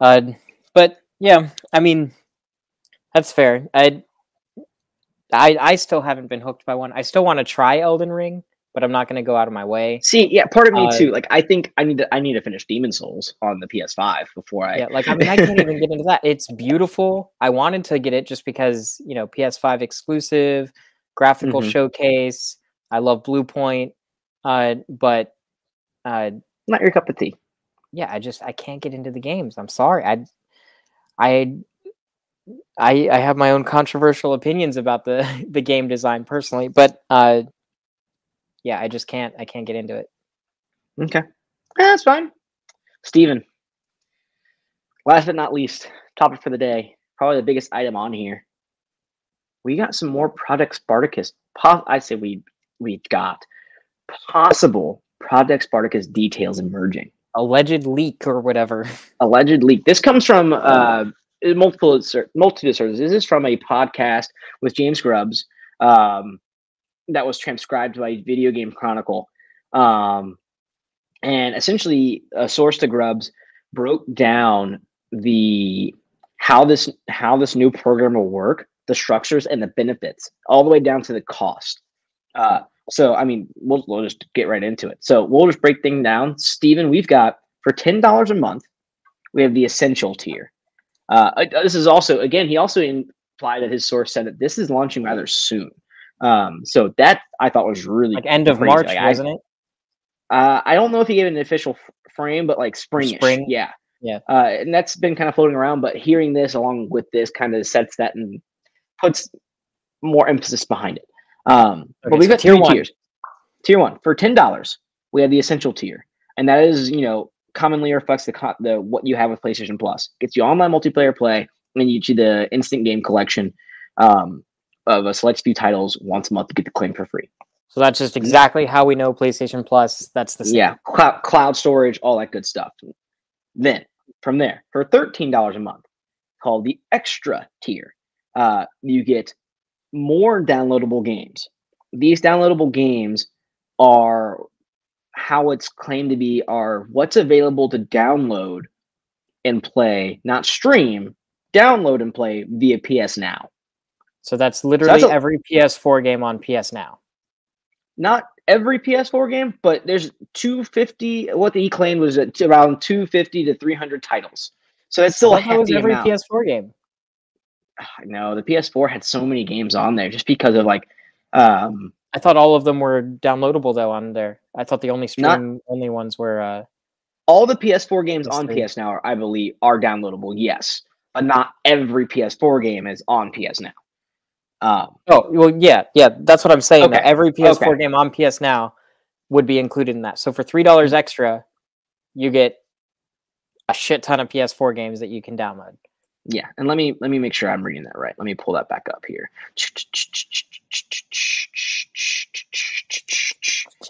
Uh, but yeah, I mean, that's fair. I, I, I still haven't been hooked by one. I still want to try Elden Ring, but I'm not going to go out of my way. see, yeah, part of me Uh, too. Like I think I need to I need to finish Demon Souls on the PS5 before I Yeah, like I mean, I can't even get into that. It's beautiful. I wanted to get it just because you know PS5 exclusive, graphical Mhm. showcase. I love Bluepoint, uh, but uh, not your cup of tea. yeah, I just I can't get into the games. I'm sorry. I I I I have my own controversial opinions about the the game design personally, but uh yeah, I just can't I can't get into it. Okay. Eh, That's fine. Steven. Last but not least, topic for the day. Probably the biggest item on here. We got some more Project Spartacus. Po- I say we we got possible Project Spartacus details emerging. Alleged leak or whatever. Alleged leak. This comes from uh, multiple multitude sources. This is from a podcast with James Grubbs um, that was transcribed by Video Game Chronicle. Um, and essentially, a source to Grubbs broke down the how this how this new program will work, the structures and the benefits, all the way down to the cost. Uh, so, I mean, we'll, we'll just get right into it. So, we'll just break things down. Steven, we've got for ten dollars a month, we have the essential tier. Uh, uh, this is also again, he also implied that his source said that this is launching rather soon. Um, so that I thought was really Like end of crazy. March, Like, I- wasn't it? uh, I don't know if he gave an official f- frame, but like springish. Spring? Yeah. Yeah. Uh, and that's been kind of floating around, but hearing this along with this kind of sets that and puts more emphasis behind it. Um, Okay, but we've so got tier three one. tiers. Tier one for ten dollars, we have the essential tier, and that is you know commonly reflects the co- the what you have with PlayStation Plus. Gets you online multiplayer play, and you get the instant game collection um, of a select few titles once a month to get the claim for free. So that's just exactly how we know PlayStation Plus. That's the same. Yeah, cloud, cloud storage, all that good stuff. Then from there, for thirteen dollars a month, called the extra tier, uh, you get more downloadable games. These downloadable games are how it's claimed to be are what's available to download and play, not stream, download and play via PS Now. So that's literally a- every PS4 game on PS Now. not every PS4 game, but there's 250. What he claimed was around 250 to 300 titles. So that's still a hefty every amount. PS4 game. No, the PS4 had so many games on there just because of like, um, I thought all of them were downloadable though on there. I thought the only Not- stream only ones were uh all the PS4 games on PS3. PS Now, are, I believe, are downloadable. Yes, but not every PS4 game is on PS Now. Um, Oh, well yeah, yeah, that's what I'm saying. That Okay, every PS4 okay. game on PS Now would be included in that. So for $3 extra, you get a shit ton of PS4 games that you can download. Yeah, and let me let me make sure I'm reading that right. Let me pull that back up here.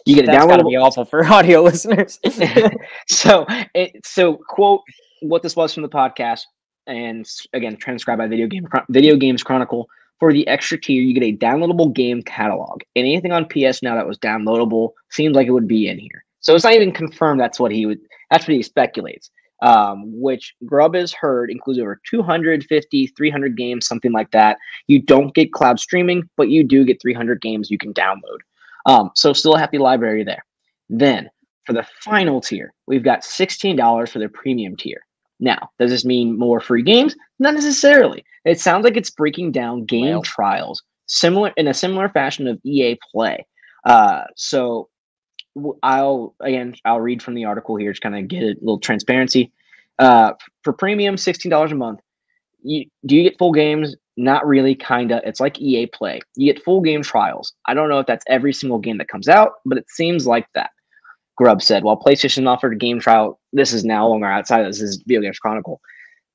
You get a That's gotta downloadable be awful for audio listeners. so it so quote what this was from the podcast and again transcribed by video game video games chronicle for the extra tier you get a downloadable game catalog and anything on ps now that was downloadable seems like it would be in here So it's not even confirmed that's what he would. That's what he speculates. Um, which has heard includes over 250, 300 games, something like that. You don't get cloud streaming, but you do get 300 games you can download. Um, so still a happy library there. Then for the final tier, we've got $16 for the premium tier. Now, does this mean more free games? Not necessarily. It sounds like it's breaking down game well. trials similar in a similar fashion of EA Play. Uh, so I'll again I'll read from the article here to kind of get a little transparency. Uh, for premium, sixteen dollars a month. You, do you get full games? Not really, kinda. It's like EA Play. You get full game trials. I don't know if that's every single game that comes out, but it seems like that. Grubb said, while PlayStation offered a game trial, this is now longer outside. This is Video Games Chronicle.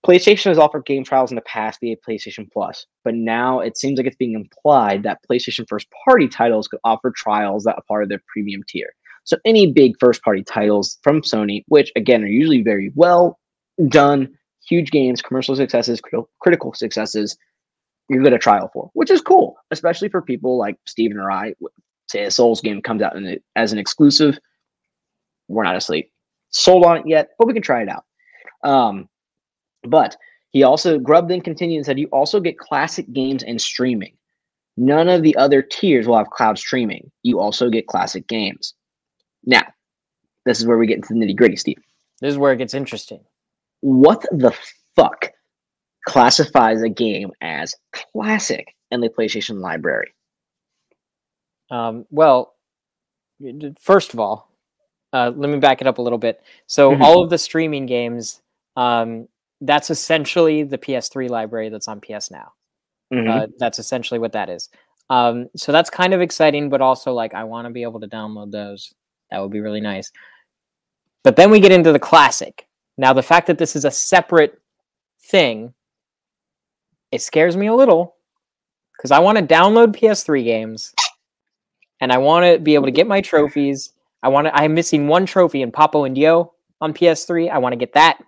PlayStation has offered game trials in the past via PlayStation Plus, but now it seems like it's being implied that PlayStation first party titles could offer trials that are part of their premium tier. So any big first party titles from Sony, which again are usually very well done, huge games, commercial successes, critical successes, you get a trial for, which is cool, especially for people like Steven or I. Say a Souls game comes out a, as an exclusive, we're not asleep sold on it yet, but we can try it out. Um, but he also Grubb then continued and said you also get classic games and streaming. None of the other tiers will have cloud streaming. You also get classic games. Now, this is where we get into the nitty gritty, Steve. This is where it gets interesting. What the fuck classifies a game as classic in the PlayStation library? Um, well, first of all, uh, let me back it up a little bit. So, mm-hmm. all of the streaming games, um, that's essentially the PS3 library that's on PS Now. Mm-hmm. Uh, that's essentially what that is. Um, so that's kind of exciting, but also like I want to be able to download those that would be really nice. But then we get into the classic. Now, the fact that this is a separate thing, it scares me a little because I want to download PS3 games and I want to be able to get my trophies. I want to, I'm missing one trophy in Papo and Yo on PS3. I want to get that.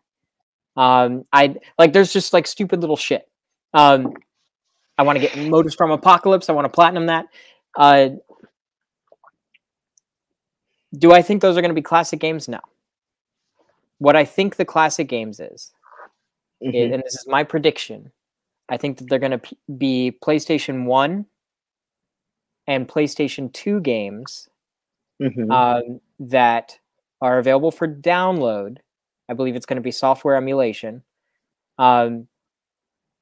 Um, I like, there's just like stupid little shit. Um, I want to get Motorstorm Apocalypse. I want to platinum that. Uh, do I think those are going to be classic games? No. What I think the classic games is, mm-hmm. is and this is my prediction, I think that they're going to p- be PlayStation 1 and PlayStation 2 games mm-hmm. um, that are available for download. I believe it's going to be software emulation. Um,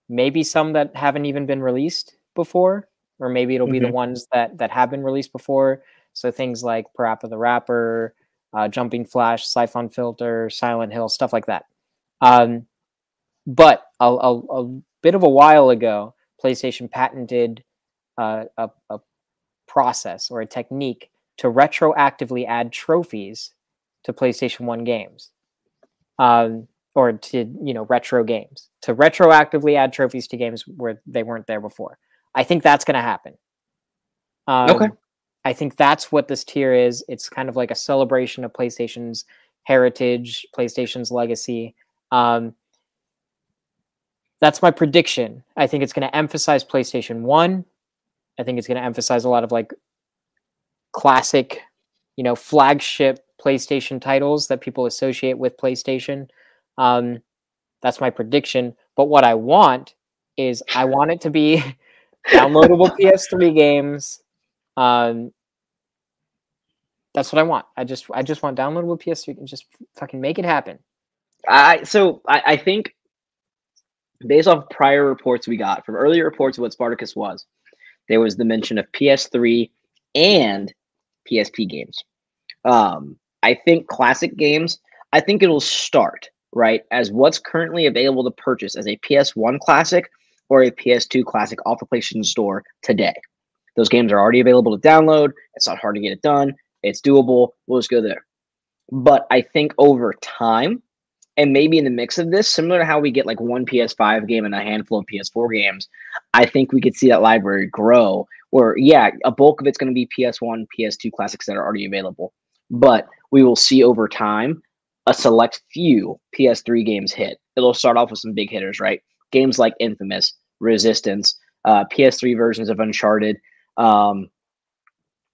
maybe some that haven't even been released before, or maybe it'll mm-hmm. be the mm-hmm. ones that that have been released before so things like Parappa the Rapper, uh, Jumping Flash, Syphon Filter, Silent Hill, stuff like that. Um, but a, a, a, bit of a while ago, PlayStation patented uh, a, a process or a technique to retroactively add trophies to PlayStation 1 games. Um, or to you know retro games to retroactively add trophies to games where they weren't there before. I think that's going to happen. Um, okay. I think that's what this tier is. It's kind of like a celebration of PlayStation's heritage, PlayStation's legacy. Um, that's my prediction. I think it's going to emphasize PlayStation 1. I think it's going to emphasize a lot of like classic, you know, flagship PlayStation titles that people associate with PlayStation. Um, that's my prediction. But what I want is I want it to be downloadable PS3 games um, that's what I want. I just I just want downloadable PS3 and just fucking make it happen. I so I, I think based off prior reports we got from earlier reports of what Spartacus was, there was the mention of PS3 and PSP games. Um, I think classic games. I think it'll start right as what's currently available to purchase as a PS1 classic or a PS2 classic off the PlayStation Store today. Those games are already available to download. It's not hard to get it done. It's doable. We'll just go there. But I think over time, and maybe in the mix of this, similar to how we get like one PS5 game and a handful of PS4 games, I think we could see that library grow. Where yeah, a bulk of it's going to be PS1, PS2 classics that are already available, but we will see over time a select few PS3 games hit. It'll start off with some big hitters, right? Games like Infamous, Resistance, uh, PS3 versions of Uncharted, um,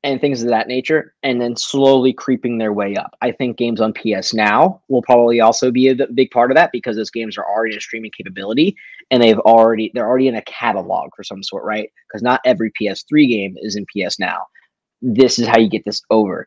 and things of that nature, and then slowly creeping their way up. I think games on PS Now will probably also be a big part of that because those games are already a streaming capability and they've already they're already in a catalog for some sort, right? Because not every PS3 game is in PS Now. This is how you get this over.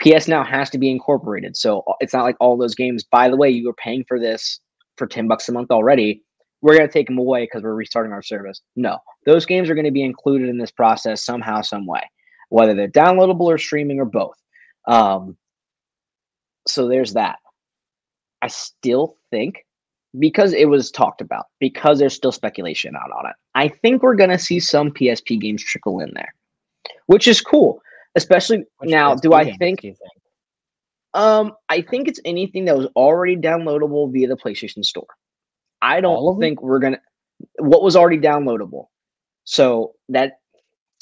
PS Now has to be incorporated, so uh, it's not like all those games. By the way, you were paying for this for ten bucks a month already. We're gonna take them away because we're restarting our service. No, those games are going to be included in this process somehow, some way whether they're downloadable or streaming or both. Um, so there's that. I still think because it was talked about, because there's still speculation out on it, I think we're going to see some PSP games trickle in there, which is cool. Especially which now, PSP do I think, do think? Um, I think it's anything that was already downloadable via the PlayStation Store. I don't think we're gonna what was already downloadable. So that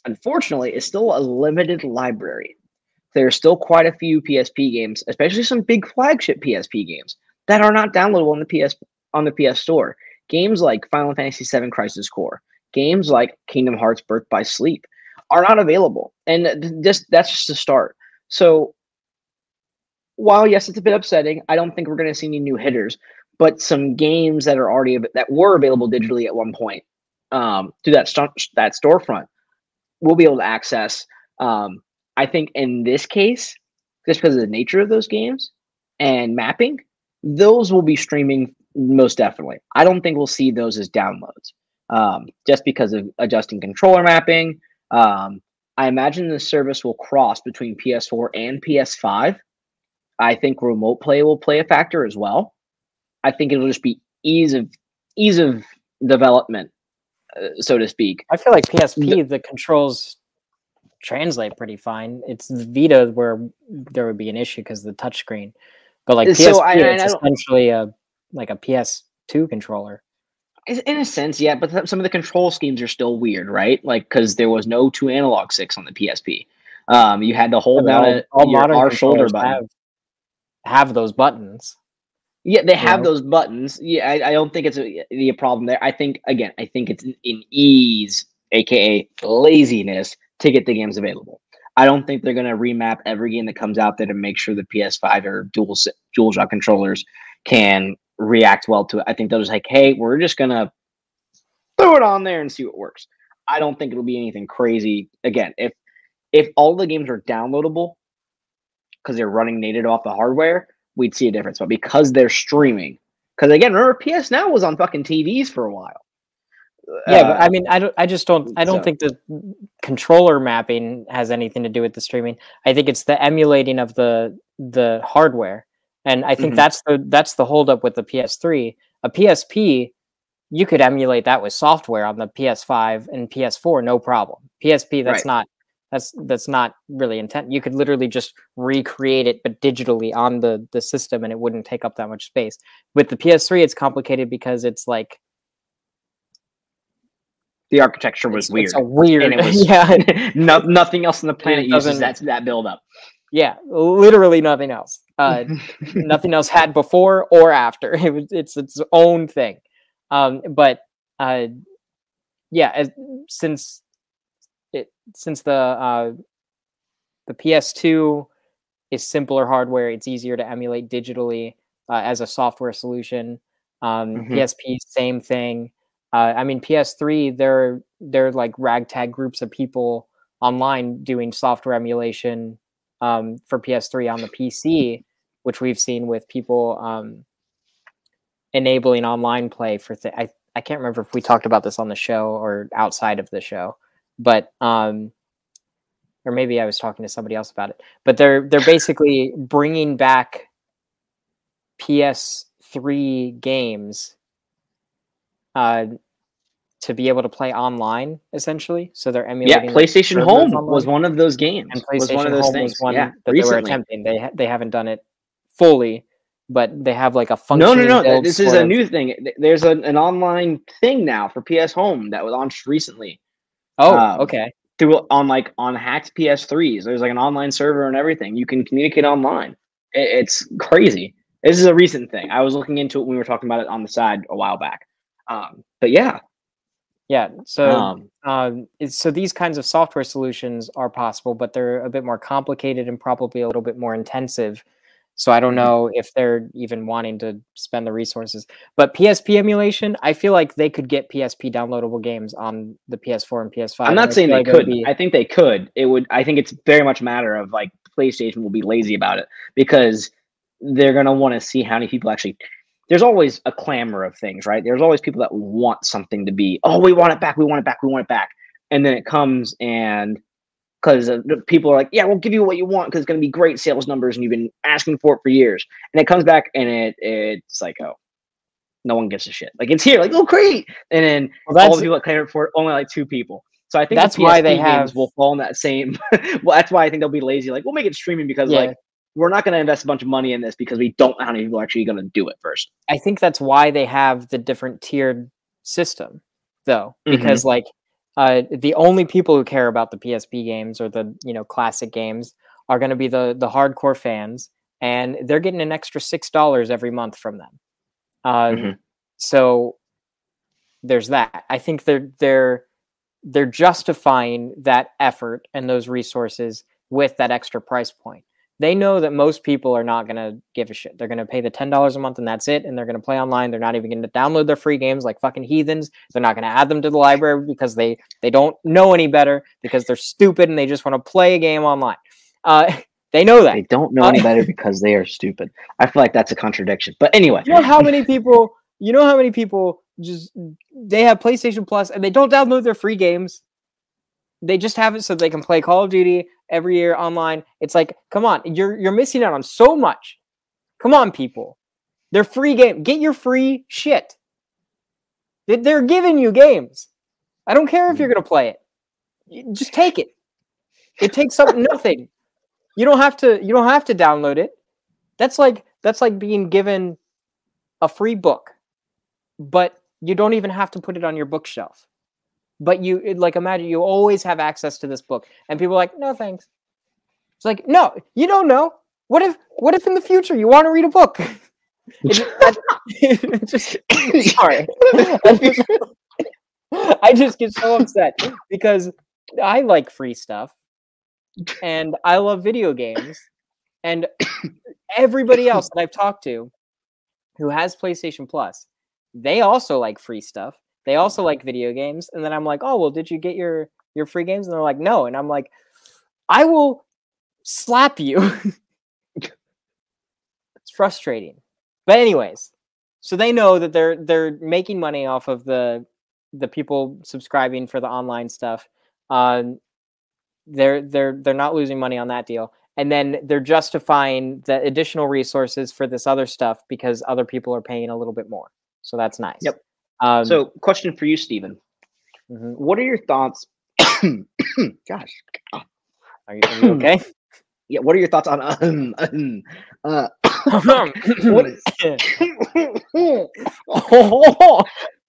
unfortunately, is still a limited library. There are still quite a few PSP games, especially some big flagship PSP games, that are not downloadable on the PS on the PS Store. Games like Final Fantasy VII Crisis Core, games like Kingdom Hearts Birth by Sleep are not available, and this that's just a start. So, while yes, it's a bit upsetting, I don't think we're going to see any new hitters, but some games that are already that were available digitally at one point um, through that st- that storefront we'll be able to access. Um, I think in this case, just because of the nature of those games and mapping, those will be streaming most definitely. I don't think we'll see those as downloads um, just because of adjusting controller mapping. Um, I imagine the service will cross between PS4 and PS5. I think remote play will play a factor as well. I think it'll just be ease of ease of development uh, so to speak. I feel like PSP the controls translate pretty fine. It's Vita where there would be an issue because the touchscreen, but like PSP, so I, it's essentially a like a PS2 controller. In a sense, yeah, but some of the control schemes are still weird, right? Like because there was no two analog sticks on the PSP. Um, you had to hold down all, all modern our shoulder button. Have, have those buttons. Yeah, they have those buttons. Yeah, I, I don't think it's a, a, problem there. I think again, I think it's in ease, aka laziness, to get the games available. I don't think they're going to remap every game that comes out there to make sure the PS5 or dual dual shock controllers can react well to it. I think they'll just like, hey, we're just gonna throw it on there and see what works. I don't think it'll be anything crazy. Again, if if all the games are downloadable because they're running native off the hardware, we'd see a difference. But because they're streaming, because again, remember PS Now was on fucking TVs for a while. Yeah, uh, but I mean, I don't. I just don't. I don't so. think the controller mapping has anything to do with the streaming. I think it's the emulating of the the hardware, and I think mm-hmm. that's the that's the holdup with the PS3. A PSP, you could emulate that with software on the PS5 and PS4, no problem. PSP, that's right. not that's that's not really intent. You could literally just recreate it but digitally on the the system and it wouldn't take up that much space. With the ps3 it's complicated because it's like the architecture was it's, weird. it's a weird and it was yeah. no, nothing else on the planet uses that that build up yeah literally nothing else. Uh, nothing else had before or after. It was it's its own thing. Um but uh yeah as, since it since the uh, the PS2 is simpler hardware, it's easier to emulate digitally uh, as a software solution. Um, mm-hmm. PSP, same thing. Uh, I mean, PS3, they're they're like ragtag groups of people online doing software emulation um, for PS3 on the PC, which we've seen with people um, enabling online play for. Th- I I can't remember if we talked about this on the show or outside of the show, but um, or maybe I was talking to somebody else about it. But they're they're basically bringing back PS3 games uh, to be able to play online, essentially. So they're emulating. Yeah, PlayStation Home was one of those games. And PlayStation was one of those Home things. was one yeah, that recently. they were attempting. They ha- they haven't done it fully, but they have like a function. No, no, no. This is a new thing. There's a, an online thing now for PS Home that was launched recently Oh, um, okay. Through on like on hacked PS3s, there's like an online server and everything. You can communicate online. It, it's crazy. This is a recent thing. I was looking into it when we were talking about it on the side a while back. Um, but yeah, Yeah. So Um, um, it's- so these kinds of software solutions are possible, but they're a bit more complicated and probably a little bit more intensive. So I don't Mhm. know if they're even wanting to spend the resources. But PSP emulation, I feel like they could get PSP downloadable games on the PS4 and PS5. I'm not saying they could. be- I think they could. It would. I think it's very much a matter of like PlayStation will be lazy about it because they're gonna want to see how many people actually. There's always a clamor of things, right? There's always people that want something to be. Oh, we want it back. We want it back. We want it back. And then it comes and because people are like, yeah, we'll give you what you want because it's gonna be great sales numbers and you've been asking for it for years. And it comes back and it it's like, oh, no one gives a shit. Like it's here, like oh great, and then Well, all the people that clamored for it, only like two people. So I think That's the why they have- will fall in that same. well, that's why I think they'll be lazy. Like we'll make it streaming because Yeah. like we're not going to invest a bunch of money in this because we don't know how many people are actually going to do it first. I think that's why they have the different tiered system, though, Mhm. because like uh, the only people who care about the PSP games or the you know classic games are going to be the the hardcore fans, and they're getting an extra six dollars every month from them. Um, Mhm. So there's that. I think they're they're they're justifying that effort and those resources with that extra price point they know that most people are not going to give a shit. They're going to pay the $10 a month and that's it. And they're going to play online. They're not even going to download their free games like fucking heathens. They're not going to add them to the library because they, they don't know any better because they're stupid and they just want to play a game online. Uh, they know that. They don't know any better because they are stupid. I feel like that's a contradiction. But anyway, You know how many people, you know how many people just, they have PlayStation Plus and they don't download their free games. They just have it so they can play Call of Duty every year online. It's like, come on, you're you're missing out on so much. Come on, people. They're free game. Get your free shit. They- They're giving you games. I don't care if you're mm. gonna play it. You- Just take it. It takes up nothing. You don't have to. You don't have to download it. That's like that's like being given a free book, but you don't even have to put it on your bookshelf. But you like imagine you always have access to this book, and people are like, no thanks. It's like, no, you don't know. What if what if in the future you want to read a book? Just- sorry. I just get so upset because I like free stuff and I love video games. And everybody else that I've talked to who has PlayStation Plus, they also like free stuff. They also like video games. And then I'm like, oh well, did you get your your free games? And they're like, no. And I'm like, I will slap you. it's frustrating. But anyways, so they know that they're they're making money off of the the people subscribing for the online stuff. Um, they're they're they're not losing money on that deal, and then they're justifying the additional resources for this other stuff because other people are paying a little bit more. So that's nice. Yep. Um, so question for you, Stephen. mhm. What are your thoughts? Gosh, are, you, are you okay? yeah. What are your thoughts on um, um, uh, what is?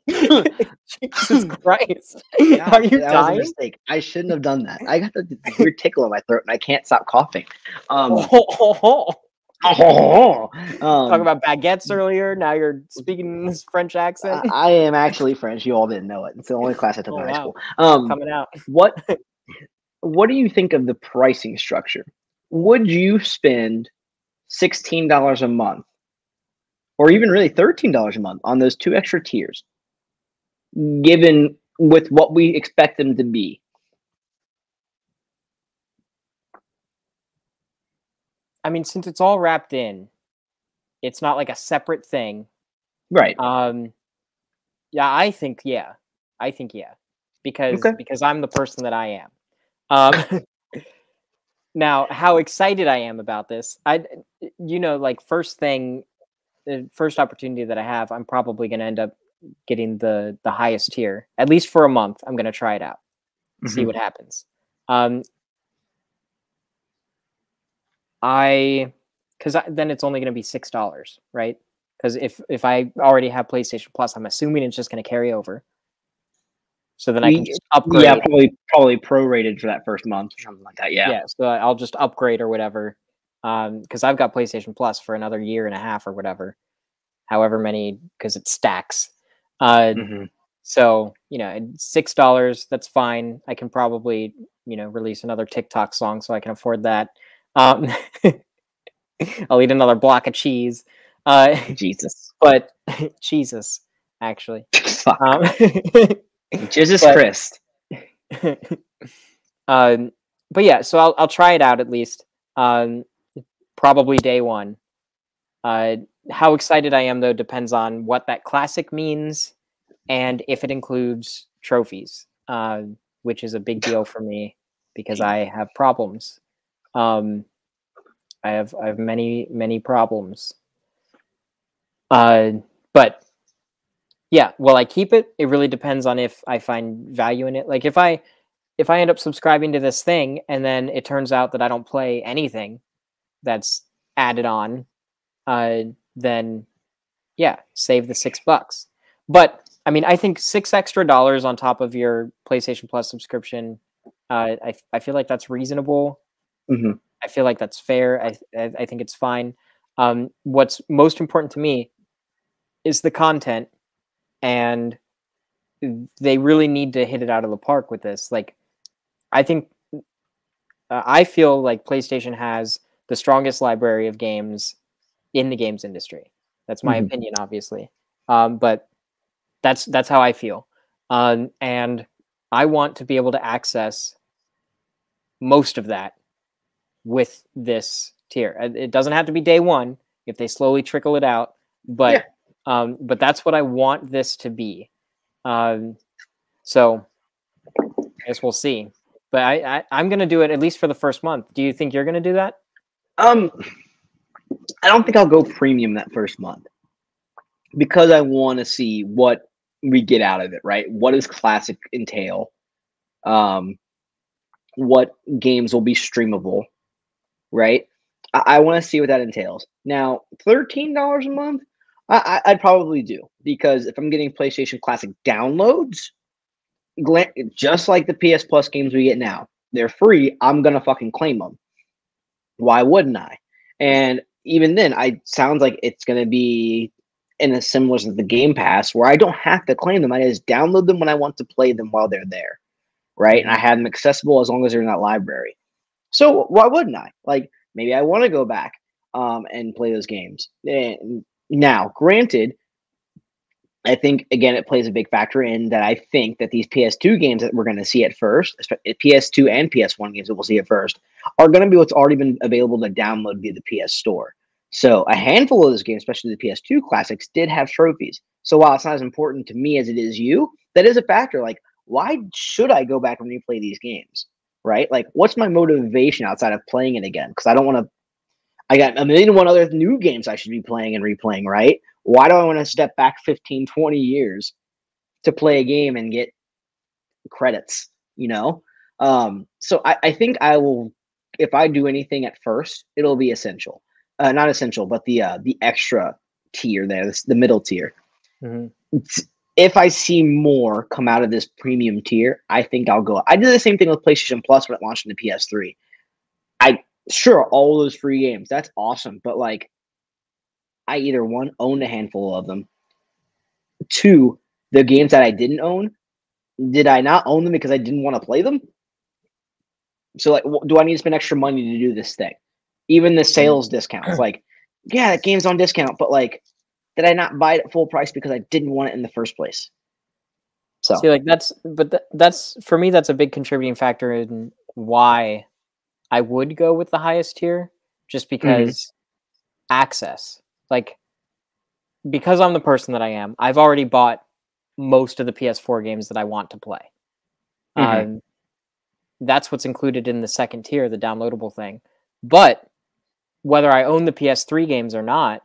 Jesus Christ! God, Are you that was a dying? mistake. I shouldn't have done that. I got the weird tickle in my throat and I can't stop coughing. Um, Talk um, about baguettes earlier. Now you're speaking this French accent. I, I am actually French. You all didn't know it. It's the only class I took Oh, in high wow. school. Um, coming out. what What do you think of the pricing structure? Would you spend sixteen dollars a month, or even really thirteen dollars a month on those two extra tiers, given with what we expect them to be? I mean, since it's all wrapped in, it's not like a separate thing. Right. Um, yeah, I think yeah, I think yeah, because Okay. because I'm the person that I am. Um, now, how excited I am about this, I you know like first thing, the first opportunity that I have, I'm probably going to end up getting the the highest tier at least for a month. I'm going to try it out, see Mhm. what happens. Um, I because then it's only going to be six dollars, right? Because if if I already have PlayStation Plus, I'm assuming it's just going to carry over. So then I can just upgrade. Yeah, probably probably prorated for that first month or something like that. Yeah. yeah. So I'll just upgrade or whatever. Um, because I've got PlayStation Plus for another year and a half or whatever, however many, because it stacks. Uh, Mhm. So, you know, six dollars, that's fine. I can probably, you know, release another TikTok song so I can afford that. Um, I'll eat another block of cheese. Uh, Jesus. But Jesus, actually. Um, Jesus but, Christ. um, but yeah, so I'll I'll try it out at least. Um, probably day one. Uh, how excited I am though depends on what that classic means and if it includes trophies, uh, which is a big deal for me because I have problems. Um, I have I have many many problems. Uh, but yeah, well, I keep it. It really depends on if I find value in it. Like if I if I end up subscribing to this thing and then it turns out that I don't play anything that's added on, uh, then yeah, save the six bucks. But I mean, I think six extra dollars on top of your PlayStation Plus subscription, uh, I I feel like that's reasonable. Mm-hmm. I feel like that's fair. I I, think it's fine. Um, what's most important to me is the content, and they really need to hit it out of the park with this. Like, I think uh, I feel like PlayStation has the strongest library of games in the games industry. That's my mm-hmm. opinion, obviously. Um, but that's that's how I feel, um, and I want to be able to access most of that with this tier. It doesn't have to be day one if they slowly trickle it out, but yeah. um, but that's what I want this to be. Um, so I guess we'll see. But I, I am gonna do it at least for the first month. Do you think you're gonna do that? Um, I don't think I'll go premium that first month because I want to see what we get out of it, right? What does classic entail? Um, what games will be streamable, right? I, I want to see what that entails. Now, thirteen dollars a month, I, I, would probably do because if I'm getting PlayStation Classic downloads, just like the PS Plus games we get now, they're free. I'm gonna fucking claim them. Why wouldn't I? And even then, I sounds like it's gonna be in a similar to the Game Pass, where I don't have to claim them. I just download them when I want to play them while they're there, right? And I mm-hmm. have them accessible as long as they're in that library. So why wouldn't I? Like maybe I want to go back um, and play those games. And now, granted, I think again it plays a big factor in that I think that these PS2 games that we're going to see at first, PS2 and PS1 games that we'll see at first, are going to be what's already been available to download via the PS Store. So a handful of those games, especially the PS2 classics, did have trophies. So while it's not as important to me as it is you, that is a factor. Like, why should I go back and replay these games? Right? Like, what's my motivation outside of playing it again? Because I don't want to. I got a million and one other new games I should be playing and replaying, right? Why do I want to step back 15, 20 years to play a game and get credits, you know? Um, so I, I think I will, if I do anything at first, it'll be essential uh, not essential, but the uh, the extra tier there, this, the middle tier. Mm-hmm. If I see more come out of this premium tier, I think I'll go. I did the same thing with PlayStation Plus when it launched in the PS3. I sure all those free games, that's awesome, but like, I either one owned a handful of them, two the games that I didn't own, did I not own them because I didn't want to play them? So like, do I need to spend extra money to do this thing? even the sales discounts. Like, yeah, that game's on discount, but like, did I not buy it at full price because I didn't want it in the first place? So, see, like that's, but th- that's for me, that's a big contributing factor in why I would go with the highest tier, just mm-hmm. because mm-hmm. access, like, because I'm the person that I am, I've already bought most of the PS4 games that I want to play. Mm-hmm. Um, that's what's included in the second tier, the downloadable thing. But whether I own the PS3 games or not,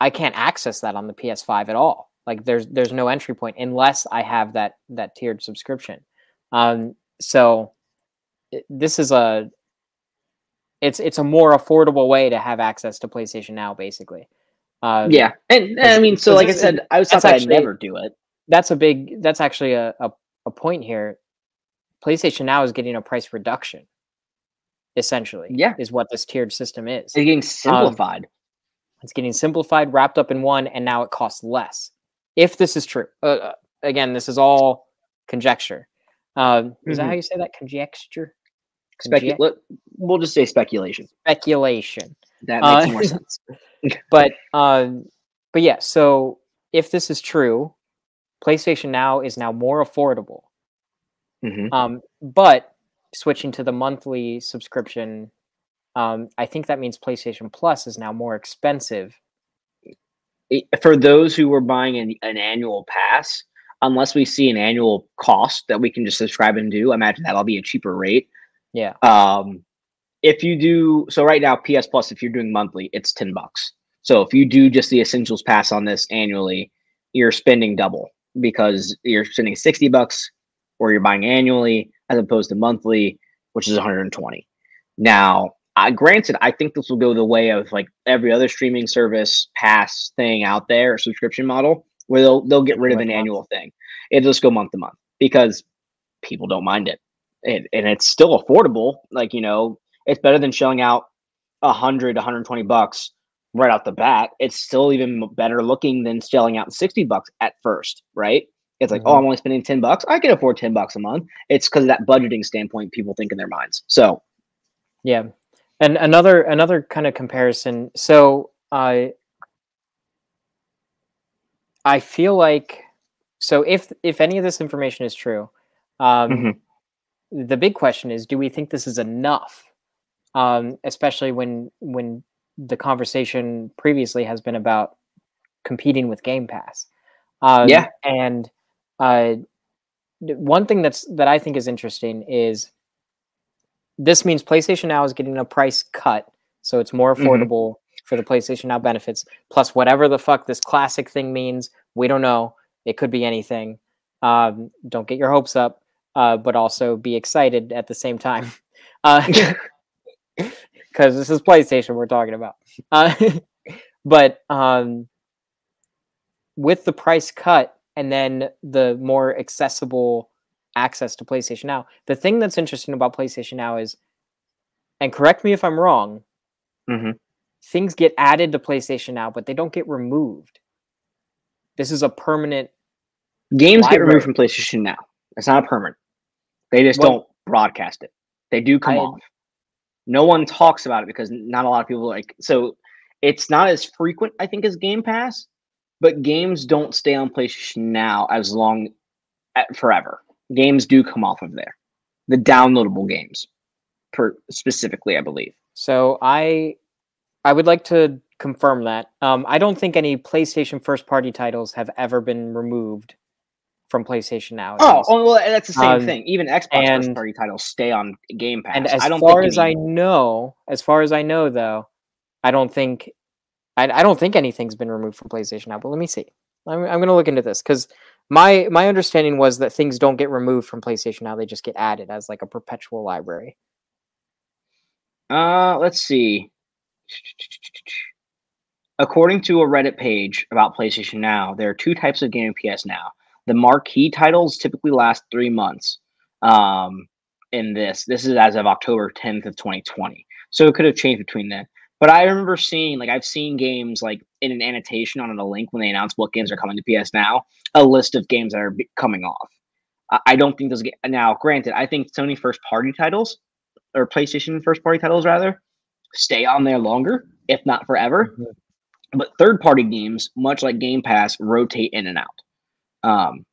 I can't access that on the PS5 at all. Like there's there's no entry point unless I have that that tiered subscription. Um, so this is a it's it's a more affordable way to have access to PlayStation Now, basically. Um, yeah, and, and I mean, so like I said, I was thought I'd never do it. That's a big. That's actually a, a a point here. PlayStation Now is getting a price reduction essentially. Yeah. Is what this tiered system is. It's getting um, simplified. Um, it's getting simplified, wrapped up in one, and now it costs less. If this is true. Uh, uh, again, this is all conjecture. Um, is that Mhm. how you say that? Conjecture. Specu- Conjec- we'll just say speculation. speculation. That makes Uh, more sense. But um, but yeah. So if this is true, PlayStation Now is now more affordable. Mhm. Um, but switching to the monthly subscription, um, I think that means PlayStation Plus is now more expensive. for those who were buying an, an annual pass, unless we see an annual cost that we can just subscribe and do, I imagine that'll be a cheaper rate. Yeah. Um, if you do so right now, PS Plus, if you're doing monthly, it's ten bucks. So if you do just the essentials pass on this annually, you're spending double because you're spending sixty bucks, or you're buying annually as opposed to monthly, which is 120. Now, I granted, I think this will go the way of like every other streaming service pass thing out there, subscription model, where they'll they'll get rid of an annual thing. It'll just go month to month because people don't mind it, and, and it's still affordable. Like you know, it's better than shelling out a hundred, 120 bucks right out the bat. It's still even better looking than shelling out 60 bucks at first, right? It's like, oh, Mhm. I'm only spending 10 bucks. I can afford 10 bucks a month. It's because of that budgeting standpoint people think in their minds. So Yeah, and another another kind of comparison. So I I feel like so if if any of this information is true, um, Mhm. the big question is, do we think this is enough? Um, especially when when the conversation previously has been about competing with Game Pass. Um, Yeah. and uh, one thing that's that I think is interesting is this means PlayStation Now is getting a price cut, so it's more Mhm. affordable for the PlayStation Now benefits. Plus, whatever the fuck this classic thing means, we don't know. It could be anything. Um, don't get your hopes up, uh, but also be excited at the same time, because this is PlayStation we're talking about. Uh, but um, with the price cut and then the more accessible access to PlayStation Now. The thing that's interesting about PlayStation Now is, and correct me if I'm wrong, Mhm. things get added to PlayStation Now, but they don't get removed. This is a permanent. games get removed from PlayStation now. It's not a permanent. They just Well- don't broadcast it. They do come I- off. No one talks about it because not a lot of people like so it's not as frequent, I think, as Game Pass, but games don't stay on PlayStation now as long at, forever. Games do come off of there. The downloadable games, per specifically, I believe. So I, I would like to confirm that. Um, I don't think any PlayStation first party titles have ever been removed from PlayStation Now. Oh, oh well, that's the same Um, thing. Even Xbox first party titles stay on Game Pass. and as I don't far as I know, as far as I know, though, I don't think, I, I don't think anything's been removed from PlayStation now. But let me see. I'm, I'm going to look into this because my my understanding was that things don't get removed from PlayStation now; they just get added as like a perpetual library. Uh, let's see. According to a Reddit page about PlayStation Now, there are two types of Game PS Now. The marquee titles typically last three months. Um, in this, this is as of October 10th of 2020. So it could have changed between then. But I remember seeing, like, I've seen games like in an annotation on a link when they announce what games are coming to PS Now, a list of games that are be- coming off. I, I don't think those get now. Granted, I think Sony first party titles or PlayStation first party titles rather stay on there longer, if not forever. But third party games, much like Game Pass, rotate in and out. Um,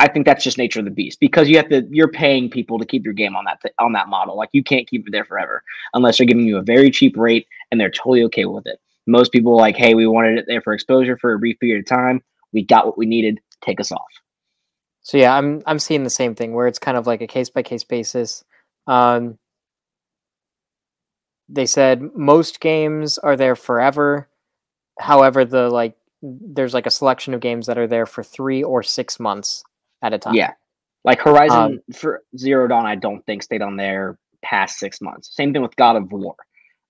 I think that's just nature of the beast because you have to you're paying people to keep your game on that th- on that model. Like you can't keep it there forever unless they're giving you a very cheap rate and they're totally okay with it. Most people like, hey, we wanted it there for exposure for a brief period of time. We got what we needed. Take us off. So yeah, I'm I'm seeing the same thing where it's kind of like a case by case basis. Um, they said most games are there forever. However, the like there's like a selection of games that are there for three or six months at a time. Yeah. Like Horizon Um, for Zero Dawn, I don't think stayed on there past six months. Same thing with God of War.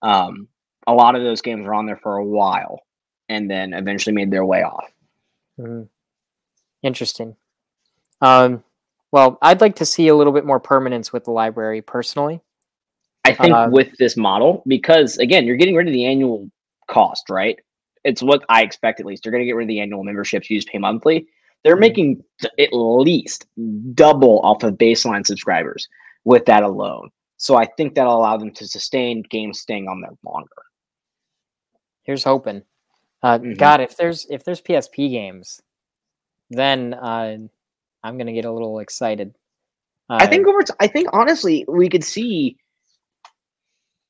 Um, a lot of those games were on there for a while and then eventually made their way off. Mhm. Interesting. Um, well, I'd like to see a little bit more permanence with the library personally. I think Um, with this model, because again, you're getting rid of the annual cost, right? It's what I expect at least. You're going to get rid of the annual memberships you just pay monthly. They're making at least double off of baseline subscribers with that alone. So I think that'll allow them to sustain games staying on there longer. Here's hoping. Uh, Mhm. God, if there's if there's PSP games, then uh, I'm gonna get a little excited. Uh, I think over. T- I think honestly, we could see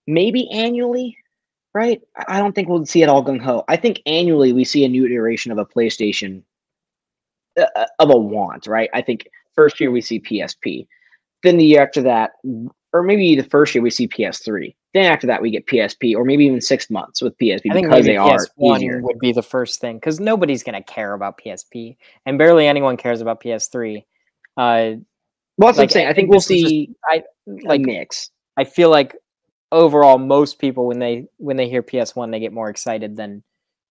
maybe annually, right? I don't think we'll see it all gung ho. I think annually we see a new iteration of a PlayStation uh, of a want, right? I think first year we see PSP, then the year after that, or maybe the first year we see PS3. Then after that we get PSP, or maybe even six months with PSP I think because they are PS1 easier. would be the first thing because nobody's gonna care about PSP, and barely anyone cares about PS3. Uh, Well, that's what I'm saying. I think we'll was just- see I like. mix. I feel like overall, most people when they when they hear PS1, they get more excited than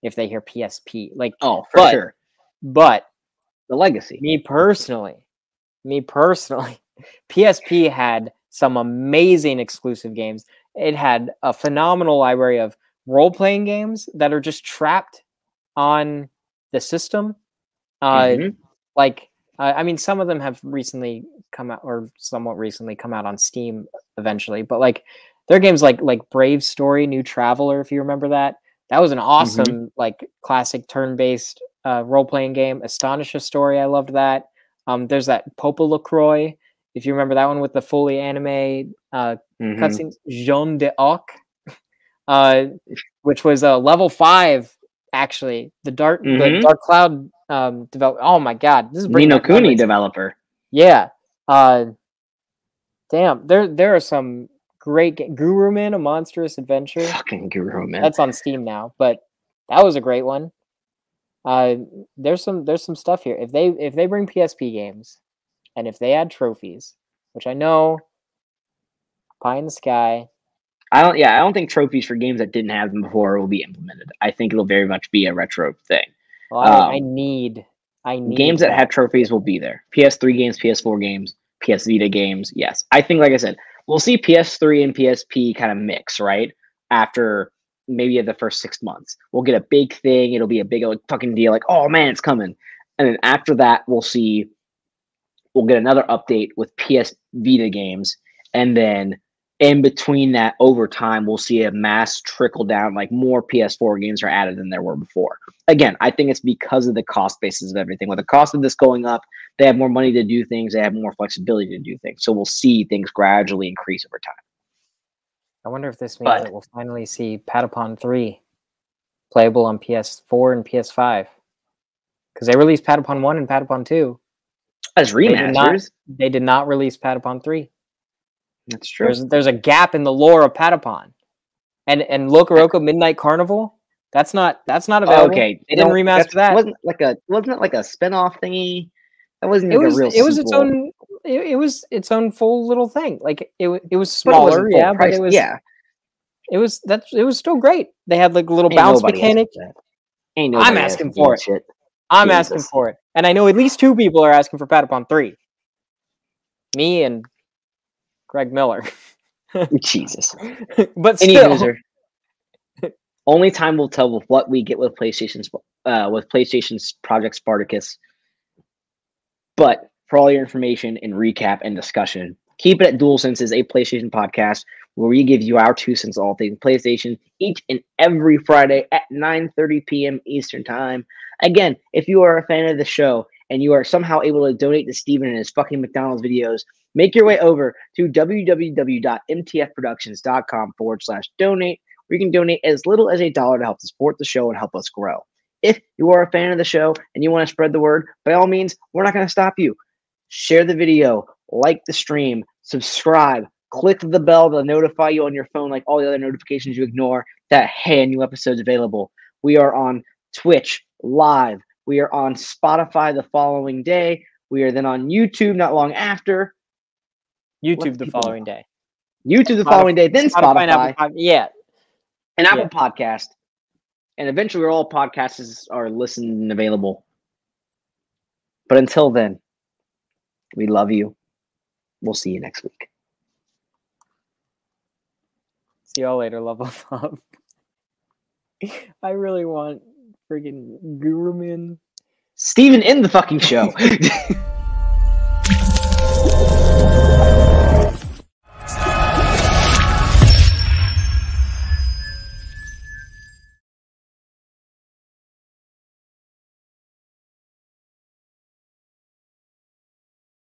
if they hear PSP. Like, Oh, for but- sure. but The legacy. me personally, me personally, PSP had some amazing exclusive games. It had a phenomenal library of role playing games that are just trapped on the system. Uh, Mhm. Like, uh, I mean, some of them have recently come out, or somewhat recently come out on Steam eventually. But like, there are games like like Brave Story, New Traveler, if you remember that. That was an awesome like classic turn based uh, role playing game. Astonishia Story, I loved that. Um, there's that Popolocrois, if you remember that one with the fully anime uh, Mhm. cutscenes. Jeanne d'Arc, uh, which was a level five actually. The dark the Mhm. Dark Cloud um, develop. Oh my god, this is Ni no Kuni developer. Yeah. Uh, damn, there there are some great ga- Gurumin, a monstrous adventure. Fucking Gurumin. That's on Steam now, but that was a great one. Uh, there's some there's some stuff here. If they if they bring PSP games, and if they add trophies, which I know, pie in the sky. I don't. Yeah, I don't think trophies for games that didn't have them before will be implemented. I think it'll very much be a retro thing. Well, I, I Um, need I need games that have trophies will be there. PS3 games, PS4 games, PS Vita games. Yes, I think, like I said, we'll see PS3 and PSP kind of mix right after maybe the first six months. We'll get a big thing. It'll be a big like, fucking deal. Like, oh man, it's coming. And then after that, we'll see. We'll get another update with PS Vita games, and then in between that, over time, we'll see a mass trickle down. Like more PS4 games are added than there were before again, I think it's because of the cost basis of everything. With the cost of this going up, they have more money to do things, they have more flexibility to do things. So we'll see things gradually increase over time. I wonder if this means But- that we'll finally see Patapon 3 playable on PS4 and PS5. Because they released Patapon 1 and Patapon 2. As remasters, They did not release Patapon 3. that's true. There's there's a gap in the lore of Patapon. And and Locoroco Midnight Carnival, that's not that's not available. okay, They didn't remaster that. Wasn't like a wasn't it like a spin-off thingy? That wasn't It was a real. it was its own it, it was its own full little thing. Like it it was but it smaller, yeah, but it was yeah. it was that's it was still great. They had like a little Ain't bounce mechanic. Ain't I'm asking for it. Shit. I'm asking for it. And I know at least two people are asking for Patapon 3. Me and Greg Miller. Jesus. but Any still, user. Only time will tell with what we get with PlayStation's uh, with PlayStation's Project Spartacus. But for all your information and recap and discussion, keep it at Dual Senses, a PlayStation podcast where we give you our two cents all things PlayStation each and every Friday at 9:30 p.m. Eastern Time. Again, if you are a fan of the show and you are somehow able to donate to Steven and his fucking McDonald's videos, make your way over to www.mtfproductions.com forward slash donate, where you can donate as little as a dollar to help support the show and help us grow. If you are a fan of the show and you want to spread the word, by all means, we're not going to stop you. Share the video, like the stream, subscribe, click the bell to notify you on your phone, like all the other notifications you ignore, that hey, a new episode's available. We are on Twitch live. We are on Spotify the following day. We are then on YouTube not long after. YouTube the people following day. YouTube the Spotify- following day, then and Spotify, Apple yeah. and Apple Yeah. Podcast. And eventually all podcasts are listened and available. But until then, we love you. We'll see you next week. See y'all later, level up. I really want freaking Gurumin Steven in the fucking show.